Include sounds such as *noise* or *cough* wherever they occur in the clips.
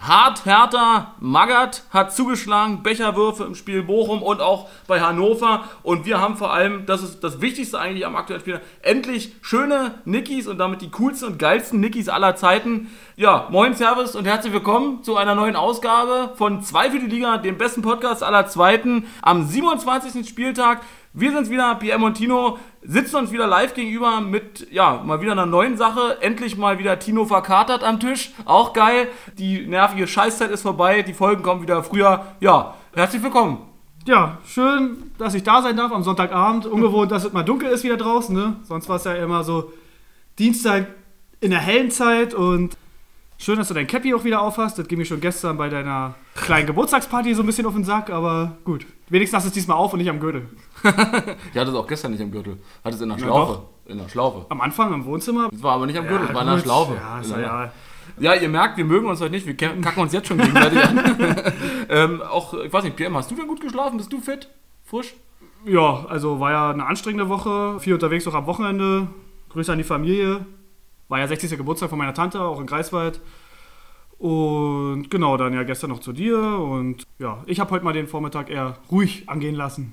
Hart Hertha, Magath hat zugeschlagen, Becherwürfe im Spiel Bochum und auch bei Hannover. Und wir haben vor allem, das ist das Wichtigste eigentlich am aktuellen Spiel, endlich schöne Nickys und damit die coolsten und geilsten Nickys aller Zeiten. Ja, moin, Servus und herzlich willkommen zu einer neuen Ausgabe von Zwei für die Liga, dem besten Podcast aller Zweiten, am 27. Spieltag. Wir sind's wieder, PM und Tino, sitzen uns wieder live gegenüber mit, ja, mal wieder einer neuen Sache. Endlich mal wieder Tino verkatert am Tisch. Auch geil. Die nervige Scheißzeit ist vorbei. Die Folgen kommen wieder früher. Ja, herzlich willkommen. Ja, schön, dass ich da sein darf am Sonntagabend. Ungewohnt, dass es mal dunkel ist wieder draußen, ne? Sonst war es ja immer so Dienstag in der hellen Zeit und schön, dass du dein Cappy auch wieder aufhast. Das ging mir schon gestern bei deiner kleinen Geburtstagsparty so ein bisschen auf den Sack, aber gut. Wenigstens hast du es diesmal auf und nicht am Gürtel. ich hatte es auch gestern nicht am Gürtel. Hatte es in der Ja, Schlaufe. in der Schlaufe. Am Anfang im Wohnzimmer. Es war aber nicht am Gürtel, es war in der. Schlaufe. Ja, ist ja, ja. Ja, ihr merkt, wir mögen uns heute nicht. Wir *laughs* kacken uns jetzt schon gegenseitig an. *laughs* ähm, auch, ich weiß nicht, PM, hast du denn gut geschlafen? Bist du fit? Frisch? ja, also war ja eine anstrengende Woche. Viel unterwegs auch am Wochenende. Grüße an die Familie. War ja 60. Geburtstag von meiner Tante, auch in Greifswald. Und genau, dann ja gestern noch zu dir. Und ja, ich habe heute mal den Vormittag eher ruhig angehen lassen.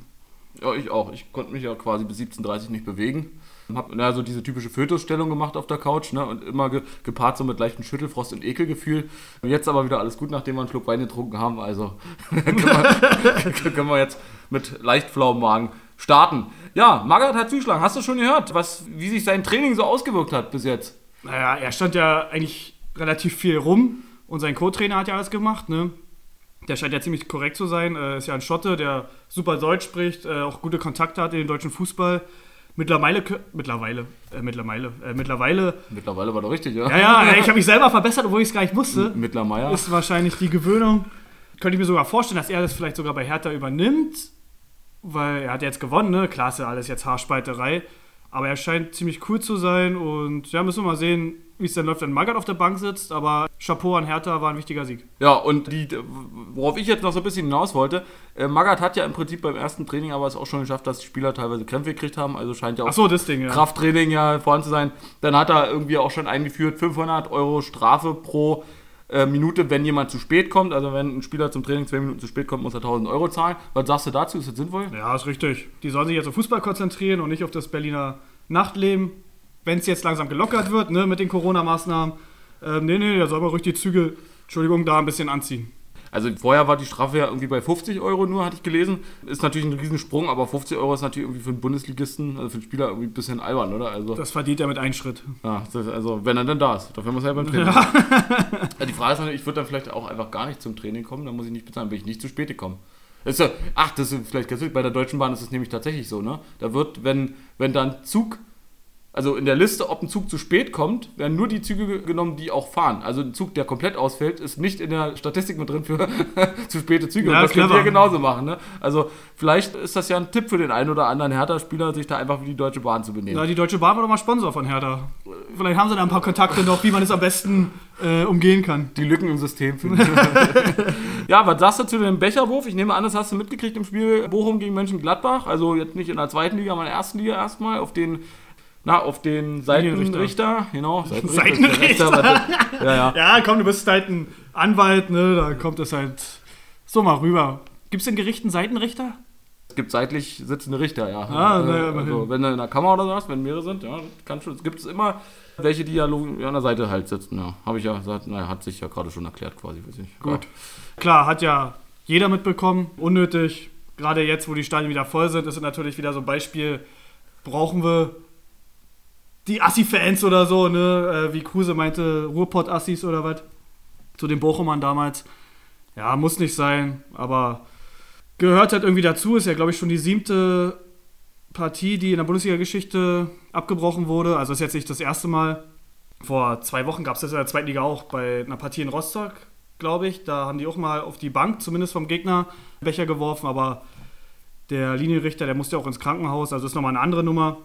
Ja, ich auch. Ich konnte mich ja quasi bis 17.30 Uhr nicht bewegen. Hab na, so diese typische Fötusstellung gemacht auf der Couch ne? und immer ge gepaart so mit leichtem Schüttelfrost und Ekelgefühl. Und jetzt aber wieder alles gut, nachdem wir einen Schluck Wein getrunken haben. Also *laughs* können, wir, *laughs* können wir jetzt mit leicht flauem Magen starten. Ja, Magath hat zugeschlagen. Hast du schon gehört, was, wie sich sein Training so ausgewirkt hat bis jetzt? Naja, er stand ja eigentlich relativ viel rum und sein Co-Trainer hat ja alles gemacht, ne? Der scheint ja ziemlich korrekt zu sein. Äh, ist ja ein Schotte, der super Deutsch spricht, äh, auch gute Kontakte hat in den deutschen Fußball. Mittlerweile, mittlerweile, äh, mittlerweile, äh, mittlerweile, Mittlerweile war doch richtig, ja? ja, ja, ich habe mich selber verbessert, obwohl ich es gar nicht wusste. Mittlermeier. Ist wahrscheinlich die Gewöhnung. Könnte ich mir sogar vorstellen, dass er das vielleicht sogar bei Hertha übernimmt, weil er hat jetzt gewonnen, ne? Klar ist ja alles jetzt Haarspalterei, aber er scheint ziemlich cool zu sein und ja, müssen wir mal sehen, wie es dann läuft, wenn Magath auf der Bank sitzt, aber Chapeau an Hertha war ein wichtiger Sieg. Ja, und die, worauf ich jetzt noch so ein bisschen hinaus wollte, äh, Magath hat ja im Prinzip beim ersten Training aber es auch schon geschafft, dass die Spieler teilweise Krämpfe gekriegt haben, also scheint ja auch so, das Ding, ja. Krafttraining ja vorhanden zu sein. Dann hat er irgendwie auch schon eingeführt, 500 Euro Strafe pro äh, Minute, wenn jemand zu spät kommt. Also wenn ein Spieler zum Training zwei Minuten zu spät kommt, muss er 1000 Euro zahlen. Was sagst du dazu? Ist das sinnvoll? Ja, ist richtig. Die sollen sich jetzt auf Fußball konzentrieren und nicht auf das Berliner Nachtleben. Wenn es jetzt langsam gelockert wird, ne, mit den Corona-Maßnahmen, ähm, nee, nee, da soll man ruhig die Zügel, Entschuldigung, da ein bisschen anziehen. Also vorher war die Strafe ja irgendwie bei 50 Euro nur, hatte ich gelesen. Ist natürlich ein Riesensprung, aber 50 Euro ist natürlich irgendwie für einen Bundesligisten, also für einen Spieler irgendwie ein bisschen albern, oder? Also Das verdient er mit einem Schritt. Ja, das, also wenn er dann da ist. Dafür muss er ja beim Training. Ja. *laughs* Die Frage ist natürlich, ich würde dann vielleicht auch einfach gar nicht zum Training kommen, dann muss ich nicht bezahlen, bin ich nicht zu spät gekommen. Das ist ja, ach, das ist vielleicht ganz witzig, bei der Deutschen Bahn ist es nämlich tatsächlich so, ne? Da wird, wenn, wenn dann Zug, also in der Liste, ob ein Zug zu spät kommt, werden nur die Züge ge- genommen, die auch fahren. Also ein Zug, der komplett ausfällt, ist nicht in der Statistik mit drin für *laughs* zu späte Züge. Ja, Und das könnt ihr genauso machen, ne? Also vielleicht ist das ja ein Tipp für den einen oder anderen Hertha-Spieler, sich da einfach wie die Deutsche Bahn zu benehmen. Ja, die Deutsche Bahn war doch mal Sponsor von Hertha. Vielleicht haben sie da ein paar Kontakte noch, wie man es am besten äh, umgehen kann. die Lücken im System finden. *laughs* ja, was sagst du zu dem Becherwurf? Ich nehme an, das hast du mitgekriegt im Spiel Bochum gegen Mönchengladbach. Also jetzt nicht in der zweiten Liga, aber in der ersten Liga erstmal auf den, na, auf den Seitenrichter. Genau, *laughs* Seitenrichter. warte. ja, ja. Ja, komm, du bist halt ein Anwalt, ne? Da kommt es halt so mal rüber. Gibt es in Gerichten Seitenrichter? Es gibt seitlich sitzende Richter, ja. Ah, na ja, also, wenn du in der Kammer oder so hast, wenn mehrere sind, ja, kann schon. Es gibt es immer welche, die ja an der Seite halt sitzen. Ja. Habe ich ja gesagt, naja, hat sich ja gerade schon erklärt quasi. Weiß ich. Gut. Klar, hat ja jeder mitbekommen. Unnötig. Gerade jetzt, wo die Stadien wieder voll sind, ist natürlich wieder so ein Beispiel. Brauchen wir die Assi-Fans oder so, ne? Äh, Wie Kruse meinte, Ruhrpott-Assis oder was? Zu den Bochumern damals. Ja, muss nicht sein, aber gehört halt irgendwie dazu. Ist ja, glaube ich, schon die siebte Partie, die in der Bundesliga-Geschichte abgebrochen wurde. Also ist jetzt nicht das erste Mal. Vor zwei Wochen gab es das in der zweiten Liga auch bei einer Partie in Rostock, glaube ich. Da haben die auch mal auf die Bank, zumindest vom Gegner, Becher geworfen, aber der Linienrichter, der musste auch ins Krankenhaus, also ist nochmal eine andere Nummer.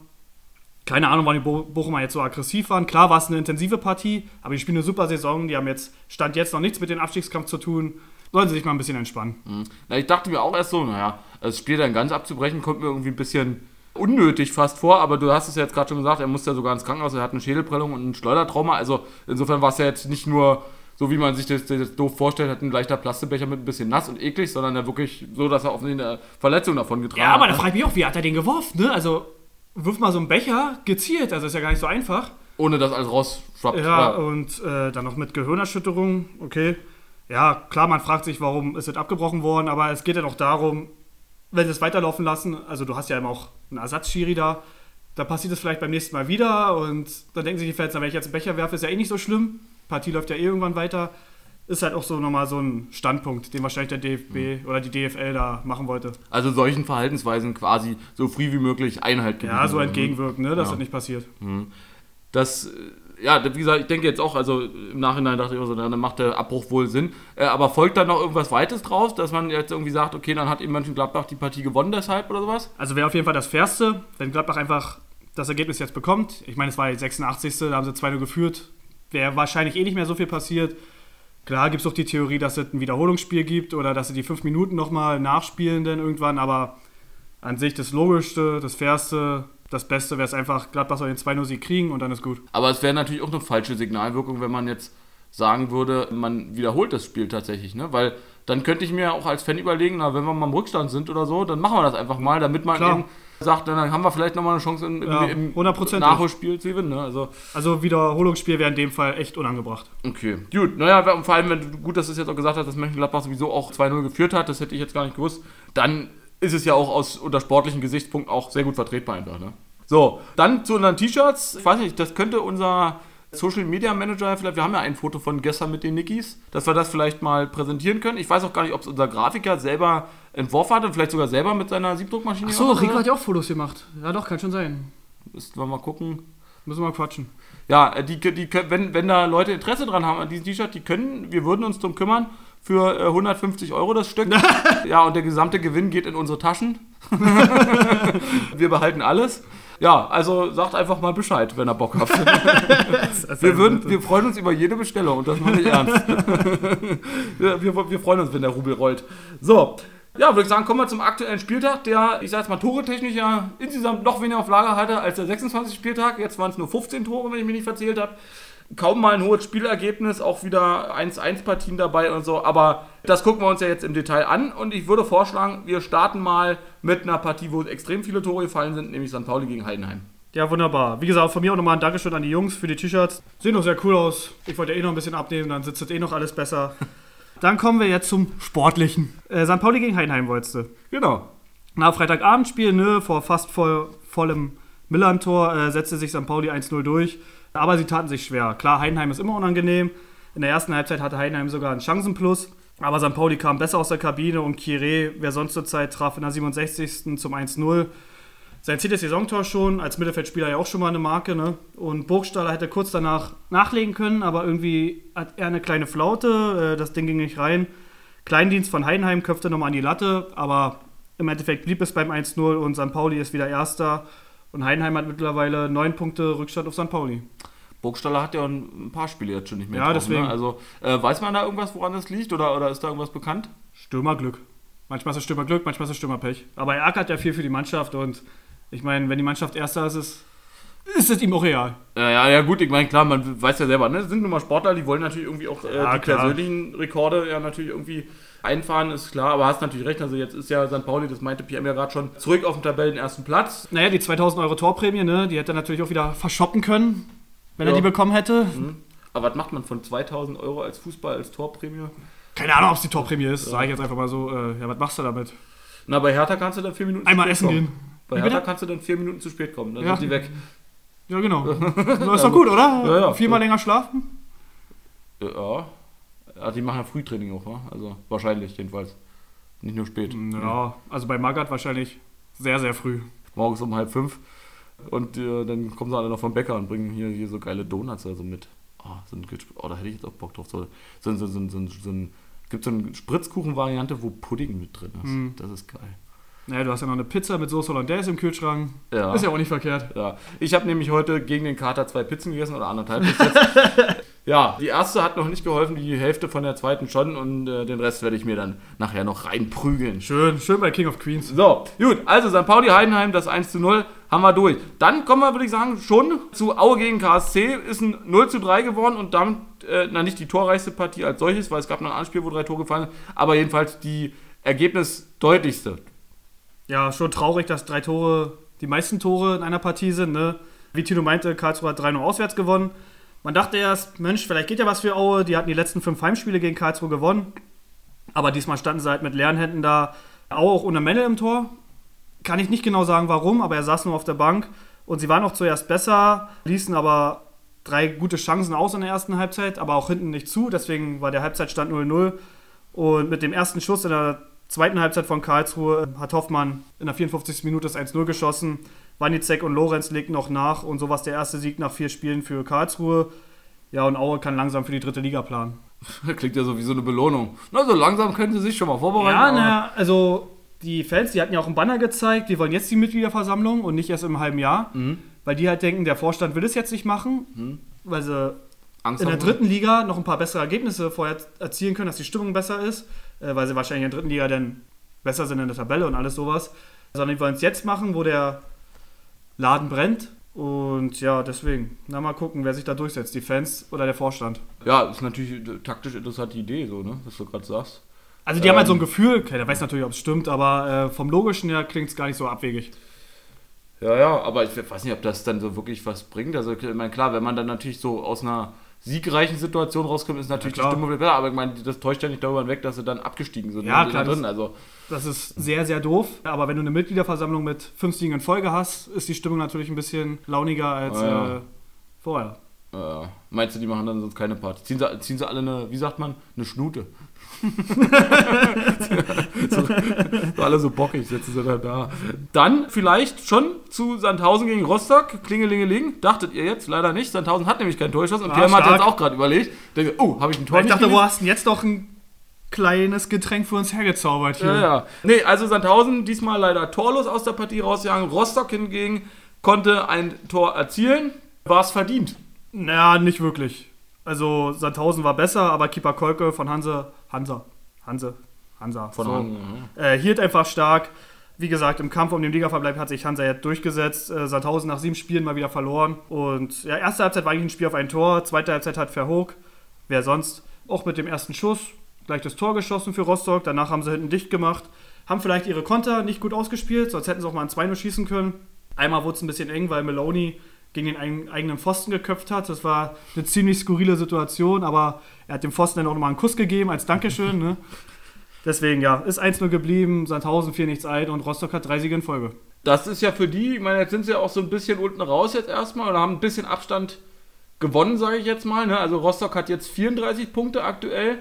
Keine Ahnung, wann die Bo Bochumer jetzt so aggressiv waren. Klar war es eine intensive Partie, aber die spielen eine super Saison. Die haben jetzt, Stand jetzt noch nichts mit dem Abstiegskampf zu tun. Sollen sie sich mal ein bisschen entspannen. Mhm. Na, ich dachte mir auch erst so, naja, das Spiel dann ganz abzubrechen, kommt mir irgendwie ein bisschen unnötig fast vor, aber du hast es ja jetzt gerade schon gesagt, er musste ja sogar ins Krankenhaus, er hat eine Schädelprellung und ein Schleudertrauma, also insofern war es ja jetzt nicht nur so wie man sich das, das doof vorstellt, hat ein leichter Plastikbecher mit ein bisschen nass und eklig, sondern der wirklich so, dass er offensichtlich eine Verletzung davon getragen Ja, aber da hat. frage ich mich auch, wie hat er den geworfen, ne? Also, wirf mal so einen Becher gezielt, also ist ja gar nicht so einfach. Ohne dass alles rausschwappt. Ja, und äh, dann noch mit Gehirnerschütterung, okay. Ja, klar, man fragt sich, warum ist es abgebrochen worden, aber es geht ja noch darum, wenn sie es weiterlaufen lassen, also du hast ja immer auch einen Ersatzschiri da, da passiert es vielleicht beim nächsten Mal wieder und dann denken sich die Fans, na, wenn ich jetzt einen Becher werfe, ist ja eh nicht so schlimm. Partie läuft ja eh irgendwann weiter. Ist halt auch so nochmal so ein Standpunkt, den wahrscheinlich der DFB oder die DFL da machen wollte. Also solchen Verhaltensweisen quasi so früh wie möglich Einhalt gebieten. Ja, so entgegenwirken, ne, dass Ja. das nicht passiert. Das, äh, ja, wie gesagt, ich denke jetzt auch, also im Nachhinein dachte ich auch so, dann macht der Abbruch wohl Sinn. Äh, aber folgt da noch irgendwas Weites draus, dass man jetzt irgendwie sagt, okay, dann hat eben Mönchengladbach die Partie gewonnen deshalb oder sowas? Also wäre auf jeden Fall das Fairste, wenn Gladbach einfach das Ergebnis jetzt bekommt. Ich meine, es war die 86. Da haben sie 2-0 geführt. Wäre wahrscheinlich eh nicht mehr so viel passiert. Klar gibt es auch die Theorie, dass es ein Wiederholungsspiel gibt oder dass sie die fünf Minuten nochmal nachspielen dann irgendwann. Aber an sich das Logischste, das Fairste, das Beste wäre es einfach, Gladbach soll den 2-0-Sieg kriegen und dann ist gut. Aber es wäre natürlich auch eine falsche Signalwirkung, wenn man jetzt sagen würde, man wiederholt das Spiel tatsächlich, ne? Weil dann könnte ich mir auch als Fan überlegen, na, wenn wir mal im Rückstand sind oder so, dann machen wir das einfach mal, damit man Klar. eben sagt, dann haben wir vielleicht nochmal eine Chance im, Ja, im. Nachholspiel zu gewinnen. Ne? Also, Also Wiederholungsspiel wäre in dem Fall echt unangebracht. okay. Gut, naja, und vor allem, wenn du gut, dass du es jetzt auch gesagt hast, dass Mönchengladbach sowieso auch 2-0 geführt hat, das hätte ich jetzt gar nicht gewusst, dann ist es ja auch aus unter sportlichen Gesichtspunkt auch sehr gut vertretbar einfach, ne? So, dann zu unseren T-Shirts. Ich weiß nicht, das könnte unser Social Media Manager vielleicht, wir haben ja ein Foto von gestern mit den Nikis, dass wir das vielleicht mal präsentieren können. Ich weiß auch gar nicht, ob es unser Grafiker selber entworfen hat und vielleicht sogar selber mit seiner Siebdruckmaschine. Achso, Rico hat. hat ja auch Fotos gemacht. Ja doch, kann schon sein. Müssten wir mal gucken. Müssen wir mal quatschen. Ja, äh, die, die, wenn, wenn da Leute Interesse dran haben an diesem T-Shirt, die können, wir würden uns drum kümmern für äh, 150 Euro das Stück. *laughs* ja, und der gesamte Gewinn geht in unsere Taschen. *laughs* wir behalten alles. Ja, also sagt einfach mal Bescheid, wenn ihr Bock habt. *laughs* Wir, würden, wir freuen uns über jede Bestellung und das mache ich ernst. wir, wir, wir freuen uns, wenn der Rubel rollt. So, ja, würde ich sagen, kommen wir zum aktuellen Spieltag, der, ich sag jetzt mal, toretechnisch ja insgesamt noch weniger auf Lager hatte als der 26. Spieltag. Jetzt waren es nur 15 Tore, wenn ich mich nicht verzählt habe. Kaum mal ein hohes Spielergebnis, auch wieder 1-1-Partien dabei und so. Aber das gucken wir uns ja jetzt im Detail an. Und ich würde vorschlagen, wir starten mal mit einer Partie, wo extrem viele Tore gefallen sind, nämlich St. Pauli gegen Heidenheim. Ja, wunderbar. Wie gesagt, von mir auch nochmal ein Dankeschön an die Jungs für die T-Shirts. Sehen doch sehr cool aus. Ich wollte eh noch ein bisschen abnehmen, dann sitzt das eh noch alles besser. Dann kommen wir jetzt zum Sportlichen. Äh, St. Pauli gegen Heidenheim wolltest du. Genau. Na, Freitagabendspiel, ne, vor fast voll, vollem Millern-Tor äh, setzte sich St. Pauli 1-0 durch. Aber sie taten sich schwer. Klar, Heidenheim ist immer unangenehm. In der ersten Halbzeit hatte Heidenheim sogar einen Chancenplus. Aber St. Pauli kam besser aus der Kabine und Kire, wer sonst zur Zeit, traf in der 67. zum 1-0. Sein zehntes Saisontor schon, als Mittelfeldspieler ja auch schon mal eine Marke. Ne? Und Burgstaller hätte kurz danach nachlegen können, aber irgendwie hat er eine kleine Flaute. Äh, das Ding ging nicht rein. Kleindienst von Heidenheim köpfte nochmal an die Latte, aber im Endeffekt blieb es beim 1-0 und St. Pauli ist wieder Erster. Und Heidenheim hat mittlerweile neun Punkte Rückstand auf St. Pauli. Burgstaller hat ja ein paar Spiele jetzt schon nicht mehr. Ja, getroffen, deswegen. Ne? Also äh, weiß man da irgendwas, woran das liegt oder, oder ist da irgendwas bekannt? Stürmerglück. Manchmal ist es Stürmerglück, manchmal ist es Stürmerpech. Aber er ackert ja viel für die Mannschaft und ich meine, wenn die Mannschaft Erster ist, ist, ist es ihm auch real. Ja, ja, ja gut, ich meine, klar, man weiß ja selber, ne? Das sind nun mal Sportler, die wollen natürlich irgendwie auch äh, Ja, die klar. persönlichen Rekorde ja natürlich irgendwie einfahren, ist klar, aber hast natürlich recht, also jetzt ist ja St. Pauli, das meinte PM ja gerade schon, zurück auf dem Tabellenersten Platz. Naja, die 2000 Euro Torprämie, ne, die hätte er natürlich auch wieder verschoppen können, wenn er Ja. die bekommen hätte. Mhm. Aber was macht man von 2000 Euro als Fußball, als Torprämie? Keine Ahnung, ob es die Torprämie ist, sage ich jetzt einfach mal so. Äh, ja, was machst du damit? Na, bei Hertha kannst du dann vier Minuten Einmal essen spät gehen. Bei Hertha kannst du dann vier Minuten zu spät kommen, dann Ja. sind die weg. Ja, genau. *laughs* Das ist doch gut, oder? Ja, ja. Viermal länger schlafen? Ja. ja, die machen ja Frühtraining auch, wa? also wahrscheinlich jedenfalls. Nicht nur spät. Ja, also bei Magath wahrscheinlich sehr, sehr früh. morgens um halb fünf. Und äh, dann kommen sie alle noch vom Bäcker und bringen hier, hier so geile Donuts also mit. Oh, so ein, oh, da hätte ich jetzt auch Bock drauf. So, so, so, so, so, so ein, gibt so eine Spritzkuchen-Variante, wo Pudding mit drin ist. Mhm. Das ist geil. Naja, du hast ja noch eine Pizza mit Soße Hollandaise im Kühlschrank. Ja. Ist ja auch nicht verkehrt. Ja, ich habe nämlich heute gegen den Kater zwei Pizzen gegessen oder anderthalb bis jetzt. *laughs* Ja, die erste hat noch nicht geholfen, die Hälfte von der zweiten schon und äh, den Rest werde ich mir dann nachher noch reinprügeln. Schön, schön bei King of Queens. So, gut, also St. Pauli Heidenheim, das 1 zu 0, haben wir durch. Dann kommen wir, würde ich sagen, schon zu Aue gegen KSC, ist ein 0 zu 3 geworden und damit, äh, na nicht die torreichste Partie als solches, weil es gab noch ein Anspiel, wo drei Tore gefallen sind, aber jedenfalls die ergebnisdeutlichste. Ja, schon traurig, dass drei Tore die meisten Tore in einer Partie sind. Ne? Wie Tino meinte, Karlsruhe hat 3-0 auswärts gewonnen. Man dachte erst, Mensch, vielleicht geht ja was für Aue. Die hatten die letzten fünf Heimspiele gegen Karlsruhe gewonnen. Aber diesmal standen sie halt mit leeren Händen da. Aue auch ohne Melle im Tor. Kann ich nicht genau sagen, warum, aber er saß nur auf der Bank. Und sie waren auch zuerst besser, ließen aber drei gute Chancen aus in der ersten Halbzeit, aber auch hinten nicht zu. Deswegen war der Halbzeitstand 0-0. Und mit dem ersten Schuss in der zweiten Halbzeit von Karlsruhe hat Hoffmann in der 54. Minute das 1-0 geschossen. Wanizek und Lorenz legten noch nach und so war es der erste Sieg nach vier Spielen für Karlsruhe. Ja, und Aue kann langsam für die dritte Liga planen. *laughs* Klingt ja so wie so eine Belohnung. Na, so langsam können sie sich schon mal vorbereiten. Ja, na, also die Fans, die hatten ja auch einen Banner gezeigt, die wollen jetzt die Mitgliederversammlung und nicht erst im halben Jahr, Mhm. weil die halt denken, der Vorstand will es jetzt nicht machen, weil sie Angst in der dritten Liga noch ein paar bessere Ergebnisse vorher erzielen können, dass die Stimmung besser ist, äh, weil sie wahrscheinlich in der dritten Liga dann besser sind in der Tabelle und alles sowas. Sondern die wollen es jetzt machen, wo der Laden brennt. Und ja, deswegen, na mal gucken, wer sich da durchsetzt, die Fans oder der Vorstand. Ja, ist natürlich eine taktisch interessante Idee, so, ne? Was du gerade sagst. Also die haben halt so ein Ähm. Gefühl, okay, der weiß natürlich, ob es stimmt, aber äh, vom Logischen her klingt es gar nicht so abwegig. Ja, ja, aber ich weiß nicht, ob das dann so wirklich was bringt. Also, ich meine, klar, wenn man dann natürlich so aus einer siegreichen Situation rauskommt, ist natürlich Ja, die. Stimmung wieder besser. Aber ich meine, das täuscht ja nicht darüber hinweg, dass sie dann abgestiegen sind. Ja, klar, drin. das- Also, Das ist sehr, sehr doof. Aber wenn du eine Mitgliederversammlung mit fünf Siegen in Folge hast, ist die Stimmung natürlich ein bisschen launiger als Ah, ja. äh, vorher. Äh, meinst du, die machen dann sonst keine Party? Ziehen sie, ziehen sie alle eine, wie sagt man, eine Schnute? *laughs* so, so alle so bockig sitzen sie dann da. Dann vielleicht schon zu Sandhausen gegen Rostock. Klingelingeling. Dachtet ihr jetzt? Leider nicht. Sandhausen hat nämlich keinen Torschuss. Und Ah, Pierre hat jetzt auch gerade überlegt. Denke, oh, habe ich ein Tor ich dachte, gelegt? wo hast du denn jetzt doch ein kleines Getränk für uns hergezaubert hier? Ja, ja. Nee, also Sandhausen diesmal leider torlos aus der Partie rausgegangen. Rostock hingegen konnte ein Tor erzielen. War es verdient. Naja, nicht wirklich. Also Sandhausen war besser, aber Keeper Kolke von Hanse, Hansa, Hanse, Hansa, Von so, Hansa, äh, hielt einfach stark. Wie gesagt, im Kampf um den Ligaverbleib hat sich Hansa jetzt durchgesetzt. Äh, Sandhausen nach sieben Spielen mal wieder verloren. Und ja, erste Halbzeit war eigentlich ein Spiel auf ein Tor. Zweite Halbzeit hat Verhoog, wer sonst, auch mit dem ersten Schuss gleich das Tor geschossen für Rostock. Danach haben sie hinten dicht gemacht. Haben vielleicht ihre Konter nicht gut ausgespielt, sonst hätten sie auch mal ein 2-0 schießen können. Einmal wurde es ein bisschen eng, weil Maloney gegen den eigen- eigenen Pfosten geköpft hat. Das war eine ziemlich skurrile Situation, aber er hat dem Pfosten dann auch nochmal einen Kuss gegeben als Dankeschön. Ne? Deswegen, ja, ist 1-0 geblieben, Sandhausen 4 nichts ein und Rostock hat drei Siege in Folge. Das ist ja für die, ich meine, jetzt sind sie ja auch so ein bisschen unten raus jetzt erstmal oder haben ein bisschen Abstand gewonnen, sage ich jetzt mal. Ne? Also Rostock hat jetzt 34 Punkte aktuell.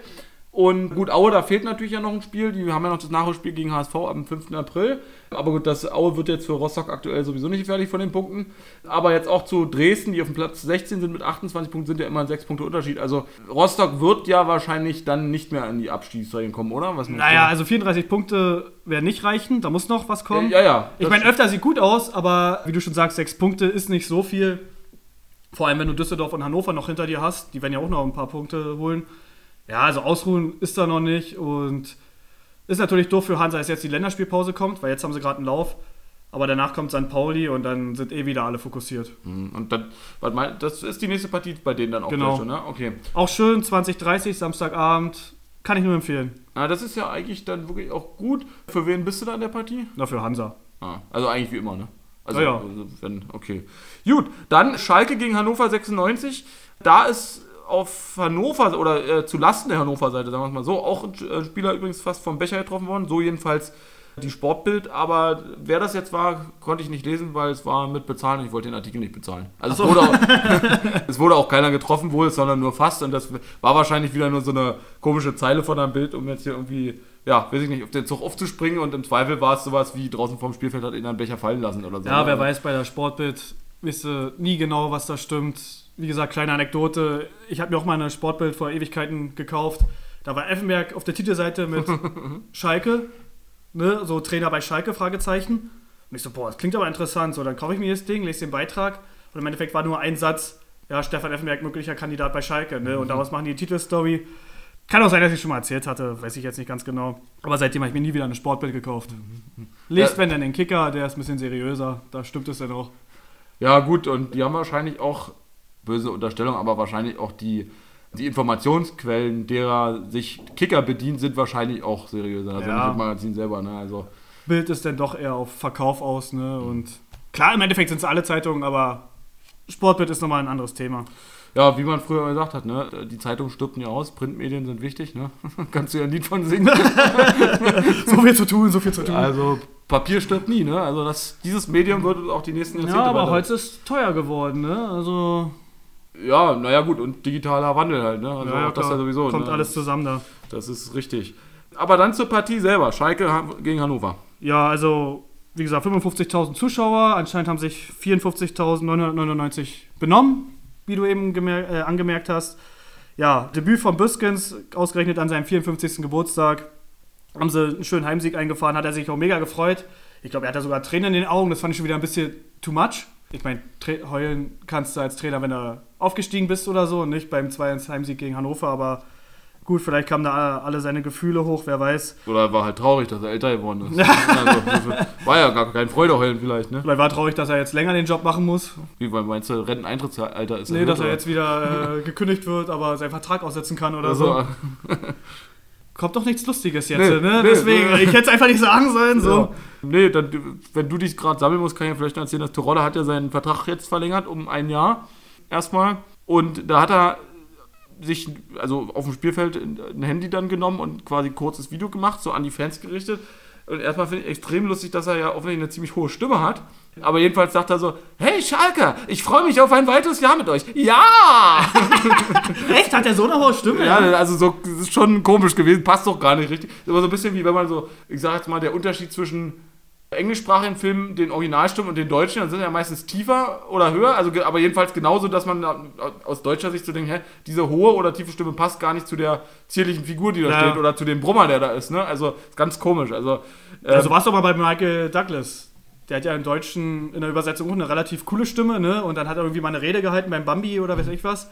Und gut, Aue, da fehlt natürlich ja noch ein Spiel. Die haben ja noch das Nachholspiel gegen HSV am 5. April. Aber gut, das Aue wird jetzt für Rostock aktuell sowieso nicht gefährlich von den Punkten. Aber jetzt auch zu Dresden, die auf dem Platz 16 sind mit 28 Punkten, sind ja immer ein 6 Punkte Unterschied. Also Rostock wird ja wahrscheinlich dann nicht mehr in die Abstiegsreihen kommen, oder? Was Naja, also 34 Punkte werden nicht reichen, da muss noch was kommen. ja, ja. Ich meine, öfter sieht gut aus, aber wie du schon sagst, sechs Punkte ist nicht so viel. Vor allem, wenn du Düsseldorf und Hannover noch hinter dir hast, die werden ja auch noch ein paar Punkte holen. Ja, also ausruhen ist da noch nicht und ist natürlich doof für Hansa, dass jetzt die Länderspielpause kommt, weil jetzt haben sie gerade einen Lauf. Aber danach kommt St. Pauli und dann sind eh wieder alle fokussiert. Hm, Und dann, warte mal, das ist die nächste Partie bei denen dann auch Genau. schon, ne? Okay. Auch schön, 2030, Samstagabend, kann ich nur empfehlen. Ah, das ist ja eigentlich dann wirklich auch gut. Für wen bist du da in der Partie? Na, für Hansa. Ah, also eigentlich wie immer, ne? Also, Ja, ja. also wenn, okay. Gut, dann Schalke gegen Hannover 96. Da ist auf Hannover oder äh, zu Lasten der Hannover Seite, sagen wir es mal so, auch ein äh, Spieler übrigens fast vom Becher getroffen worden. So jedenfalls die Sportbild. Aber wer das jetzt war, konnte ich nicht lesen, weil es war mit bezahlen und ich wollte den Artikel nicht bezahlen. Also es, wurde auch, *laughs* *laughs* es wurde auch keiner getroffen wohl, sondern nur fast. Und das war wahrscheinlich wieder nur so eine komische Zeile von einem Bild, um jetzt hier irgendwie, ja, weiß ich nicht, auf den Zug aufzuspringen. Und im Zweifel war es sowas wie draußen vom Spielfeld hat ihn einen Becher fallen lassen oder so. Ja, wer weiß, bei der Sportbild wisst nie genau, was da stimmt. Wie gesagt, kleine Anekdote. Ich habe mir auch mal eine Sportbild vor Ewigkeiten gekauft. Da war Effenberg auf der Titelseite mit *laughs* Schalke, ne, so Trainer bei Schalke, Fragezeichen. Und ich so, boah, das klingt aber interessant. So, dann kaufe ich mir das Ding, lese den Beitrag und im Endeffekt war nur ein Satz, ja, Stefan Effenberg möglicher Kandidat bei Schalke. Ne? Und daraus machen die Titelstory. Kann auch sein, dass ich schon mal erzählt hatte, weiß ich jetzt nicht ganz genau. Aber seitdem habe ich mir nie wieder ein Sportbild gekauft. Lest, Ja. wenn dann den Kicker, der ist ein bisschen seriöser, da stimmt es dann auch. Ja, gut, und die haben wahrscheinlich auch, böse Unterstellung, aber wahrscheinlich auch die, die Informationsquellen, derer sich Kicker bedient, sind wahrscheinlich auch seriöser. Also Ja. nicht das Magazin selber, ne? Also, Bild ist dann doch eher auf Verkauf aus. Ne? Und klar, im Endeffekt sind es alle Zeitungen, aber Sportbild ist nochmal ein anderes Thema. ja, wie man früher gesagt hat, ne? Die Zeitungen stürben ja aus, Printmedien sind wichtig, ne? *laughs* Kannst du ja ein Lied von singen. *laughs* So viel zu tun, so viel zu tun. Also, Papier stirbt nie, ne? Also, das, dieses Medium wird uns auch die nächsten Jahrzehnte ja, aber heute ist teuer geworden. Ne? Also, Ja, naja, gut, und digitaler Wandel halt, ne? Also, ja, auch das ja sowieso. kommt ne? alles zusammen da. Das ist richtig. Aber dann zur Partie selber. Schalke ha- gegen Hannover. Ja, also, wie gesagt, 55.000 Zuschauer. Anscheinend haben sich 54.999 benommen, wie du eben äh, angemerkt hast. Ja, Debüt von Büskens, ausgerechnet an seinem 54. Geburtstag. Haben sie einen schönen Heimsieg eingefahren, hat er sich auch mega gefreut. Ich glaube, er hatte sogar Tränen in den Augen, das fand ich schon wieder ein bisschen too much. Ich meine, heulen kannst du als Trainer, wenn du aufgestiegen bist oder so, und nicht beim 2-1 Heimsieg gegen Hannover, aber gut, vielleicht kamen da alle seine Gefühle hoch, wer weiß. Oder war halt traurig, dass er älter geworden ist. *laughs* also, war ja gar kein Freudeheulen vielleicht, ne? Vielleicht war er traurig, dass er jetzt länger den Job machen muss. Wie weil meinst du, Renteneintrittsalter ist Nee, dass er oder? jetzt wieder äh, gekündigt wird, aber seinen Vertrag aussetzen kann oder Also, so. *laughs* Kommt doch nichts Lustiges jetzt, Nee, ne? nee, Deswegen, nee. ich hätte es einfach nicht sagen sollen. So. Ja. Nee, dann, wenn du dich gerade sammeln musst, kann ich ja vielleicht noch erzählen, dass Tiroler hat ja seinen Vertrag jetzt verlängert um ein Jahr. Erstmal. Und da hat er sich, also auf dem Spielfeld ein Handy dann genommen und quasi ein kurzes Video gemacht, so an die Fans gerichtet. Und erstmal finde ich extrem lustig, dass er ja offensichtlich eine ziemlich hohe Stimme hat. Aber jedenfalls sagt er so, hey Schalke, ich freue mich auf ein weiteres Jahr mit euch. Ja! *laughs* Echt? Hat er so eine hohe Stimme? Ja, also so, ist schon komisch gewesen, passt doch gar nicht richtig. Ist aber so ein bisschen wie wenn man so, ich sag jetzt mal, der Unterschied zwischen englischsprachigen Filmen, den Originalstimmen und den deutschen, dann sind ja meistens tiefer oder höher, also aber jedenfalls genauso, dass man aus deutscher Sicht so denkt, hä, diese hohe oder tiefe Stimme passt gar nicht zu der zierlichen Figur, die da Ja. steht oder zu dem Brummer, der da ist, ne? Also ist ganz komisch. Also, ähm, Also warst du aber bei Michael Douglas. Der hat ja im Deutschen in der Übersetzung auch eine relativ coole Stimme, ne? Und dann hat er irgendwie mal eine Rede gehalten beim Bambi oder weiß ich was.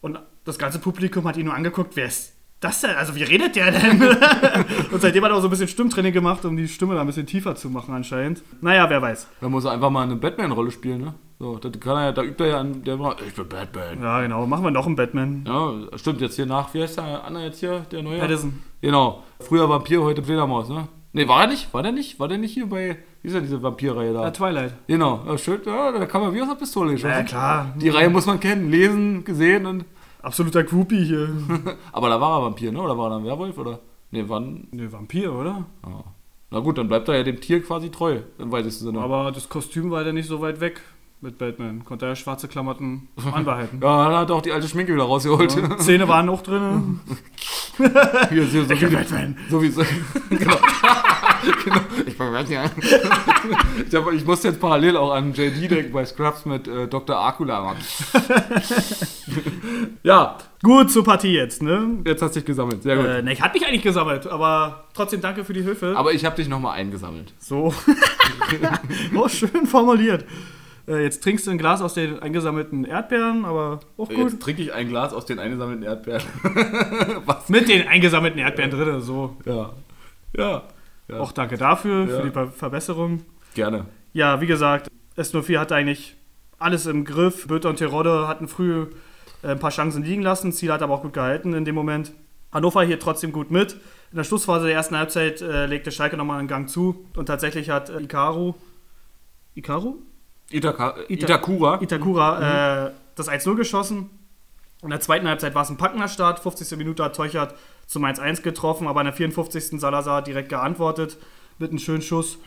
Und das ganze Publikum hat ihn nur angeguckt, wer ist das denn? Also wie redet der denn? *laughs* und seitdem hat er auch so ein bisschen Stimmtraining gemacht, um die Stimme da ein bisschen tiefer zu machen anscheinend. Naja, wer weiß. da muss er einfach mal eine Batman-Rolle spielen, ne? So, da, kann er da übt er ja an der ich bin Batman. Ja, genau. Machen wir noch einen Batman. Ja, stimmt, jetzt hier nach, wie heißt der Anna jetzt hier, der neue? Patterson. Genau. Früher Vampir, heute Fledermaus, ne? Ne, war er nicht? War der nicht? War der nicht hier bei, wie ist denn diese Vampirreihe da? Ja, Twilight. genau. Ja, schön, ja, da kann man wie aus der Pistole geschossen. Ja, klar. Die Reihe muss man kennen, lesen, gesehen und. Absoluter Groupie hier. *laughs* Aber da war er Vampir, ne? Oder war er ein Werwolf? Oder? Ne, wann? Ne, Vampir, oder? Na gut, dann bleibt er ja dem Tier quasi treu, im weitesten Sinne. Aber das Kostüm war ja nicht so weit weg mit Batman. Konnte er schwarze Klamotten anbehalten. *laughs* ja, dann hat er auch die alte Schminke wieder rausgeholt. Ja. Zähne waren auch drin. *laughs* Hier, hier, so, Ich bin wie, Batman. so wie so. *laughs* genau. genau. Ich bin Batman. ich, hab, ich musste jetzt parallel auch an JD denken bei Scrubs mit äh, Dr. Akula. *laughs* ja, Gut zur Partie jetzt, ne? jetzt hast du dich gesammelt. Sehr gut. Äh, ne, ich hatte mich eigentlich gesammelt, aber trotzdem danke für die Hilfe. Aber ich habe dich nochmal eingesammelt. so. *laughs* oh, schön formuliert. Äh, jetzt trinkst du ein Glas aus den eingesammelten Erdbeeren, aber auch gut. Jetzt trinke ich ein Glas aus den eingesammelten Erdbeeren. *laughs* Was? Mit den eingesammelten Erdbeeren drin, so. Ja. Ja. ja. Auch danke dafür, Ja. für die Ver Verbesserung. Gerne. Ja, wie gesagt, S04 hatte eigentlich alles im Griff. Böter und Terodde hatten früh äh, ein paar Chancen liegen lassen. Ziel hat aber auch gut gehalten in dem Moment. Hannover hier trotzdem gut mit. In der Schlussphase der ersten Halbzeit äh, legte Schalke nochmal einen Gang zu. Und tatsächlich hat äh, Ikaru, Ikaru? Itaka Ita- Itakura. Itakura äh, das 1-0 geschossen. In der zweiten Halbzeit war es ein packender Start. 50. Minute hat Teuchert zum 1-1 getroffen, aber in der 54. Salazar direkt geantwortet mit einem schönen Schuss.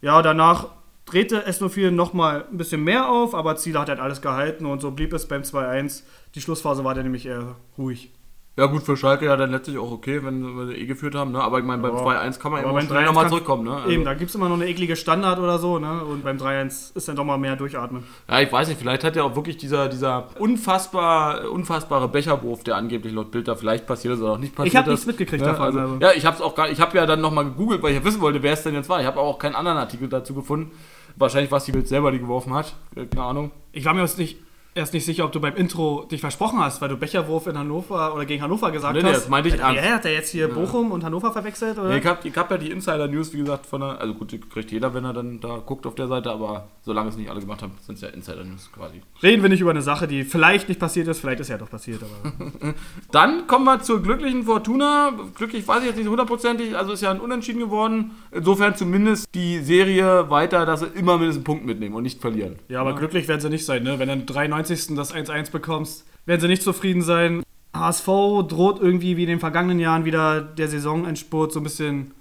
Ja, danach drehte S04 nochmal ein bisschen mehr auf, aber Ziele hat halt alles gehalten und so blieb es beim 2-1. Die Schlussphase war dann nämlich eher ruhig. Ja gut, für Schalke ja dann letztlich auch okay, wenn wir eh geführt haben. Ne? Aber ich meine, beim Ja. 2-1 kann man Aber immer beim schnell 3-1 nochmal zurückkommen. Ne? Also, Eben, da gibt es immer noch eine eklige Standard oder so, ne? Und beim 3-1 ist dann doch mal mehr durchatmen. Ja, ich weiß nicht, vielleicht hat ja auch wirklich dieser, dieser unfassbar, unfassbare Becherwurf, der angeblich laut Bild da vielleicht passiert ist oder auch nicht passiert Ich habe ist. nichts mitgekriegt Ja, davon. also, also. ja, ich habe es auch gar, ich habe ja dann nochmal gegoogelt, weil ich ja wissen wollte, wer es denn jetzt war. Ich habe auch keinen anderen Artikel dazu gefunden. Wahrscheinlich war es die Bild selber, die geworfen hat. Keine Ahnung. Ich war mir jetzt nicht erst nicht sicher, ob du beim Intro dich versprochen hast, weil du Becherwurf in Hannover oder gegen Hannover gesagt nee, nee, hast. Nee, das meinte ich ernst. Hat er jetzt hier ja. Bochum und Hannover verwechselt? Oder? Nee, ich habe hab ja die Insider-News, wie gesagt, von der, also gut, die kriegt jeder, wenn er dann da guckt auf der Seite, aber solange es nicht alle gemacht haben, sind es ja Insider-News quasi. Reden wir nicht über eine Sache, die vielleicht nicht passiert ist, vielleicht ist ja doch passiert. *laughs* dann kommen wir zur glücklichen Fortuna. Glücklich weiß ich jetzt nicht hundertprozentig, also ist ja ein Unentschieden geworden. Insofern zumindest die Serie weiter, dass sie immer mindestens einen Punkt mitnehmen und nicht verlieren. Ja, aber ja. glücklich werden sie nicht sein, ne? wenn dann 93 90. das 1-1 bekommst, werden sie nicht zufrieden sein. HSV droht irgendwie wie in den vergangenen Jahren wieder der Saisonendspurt so ein bisschen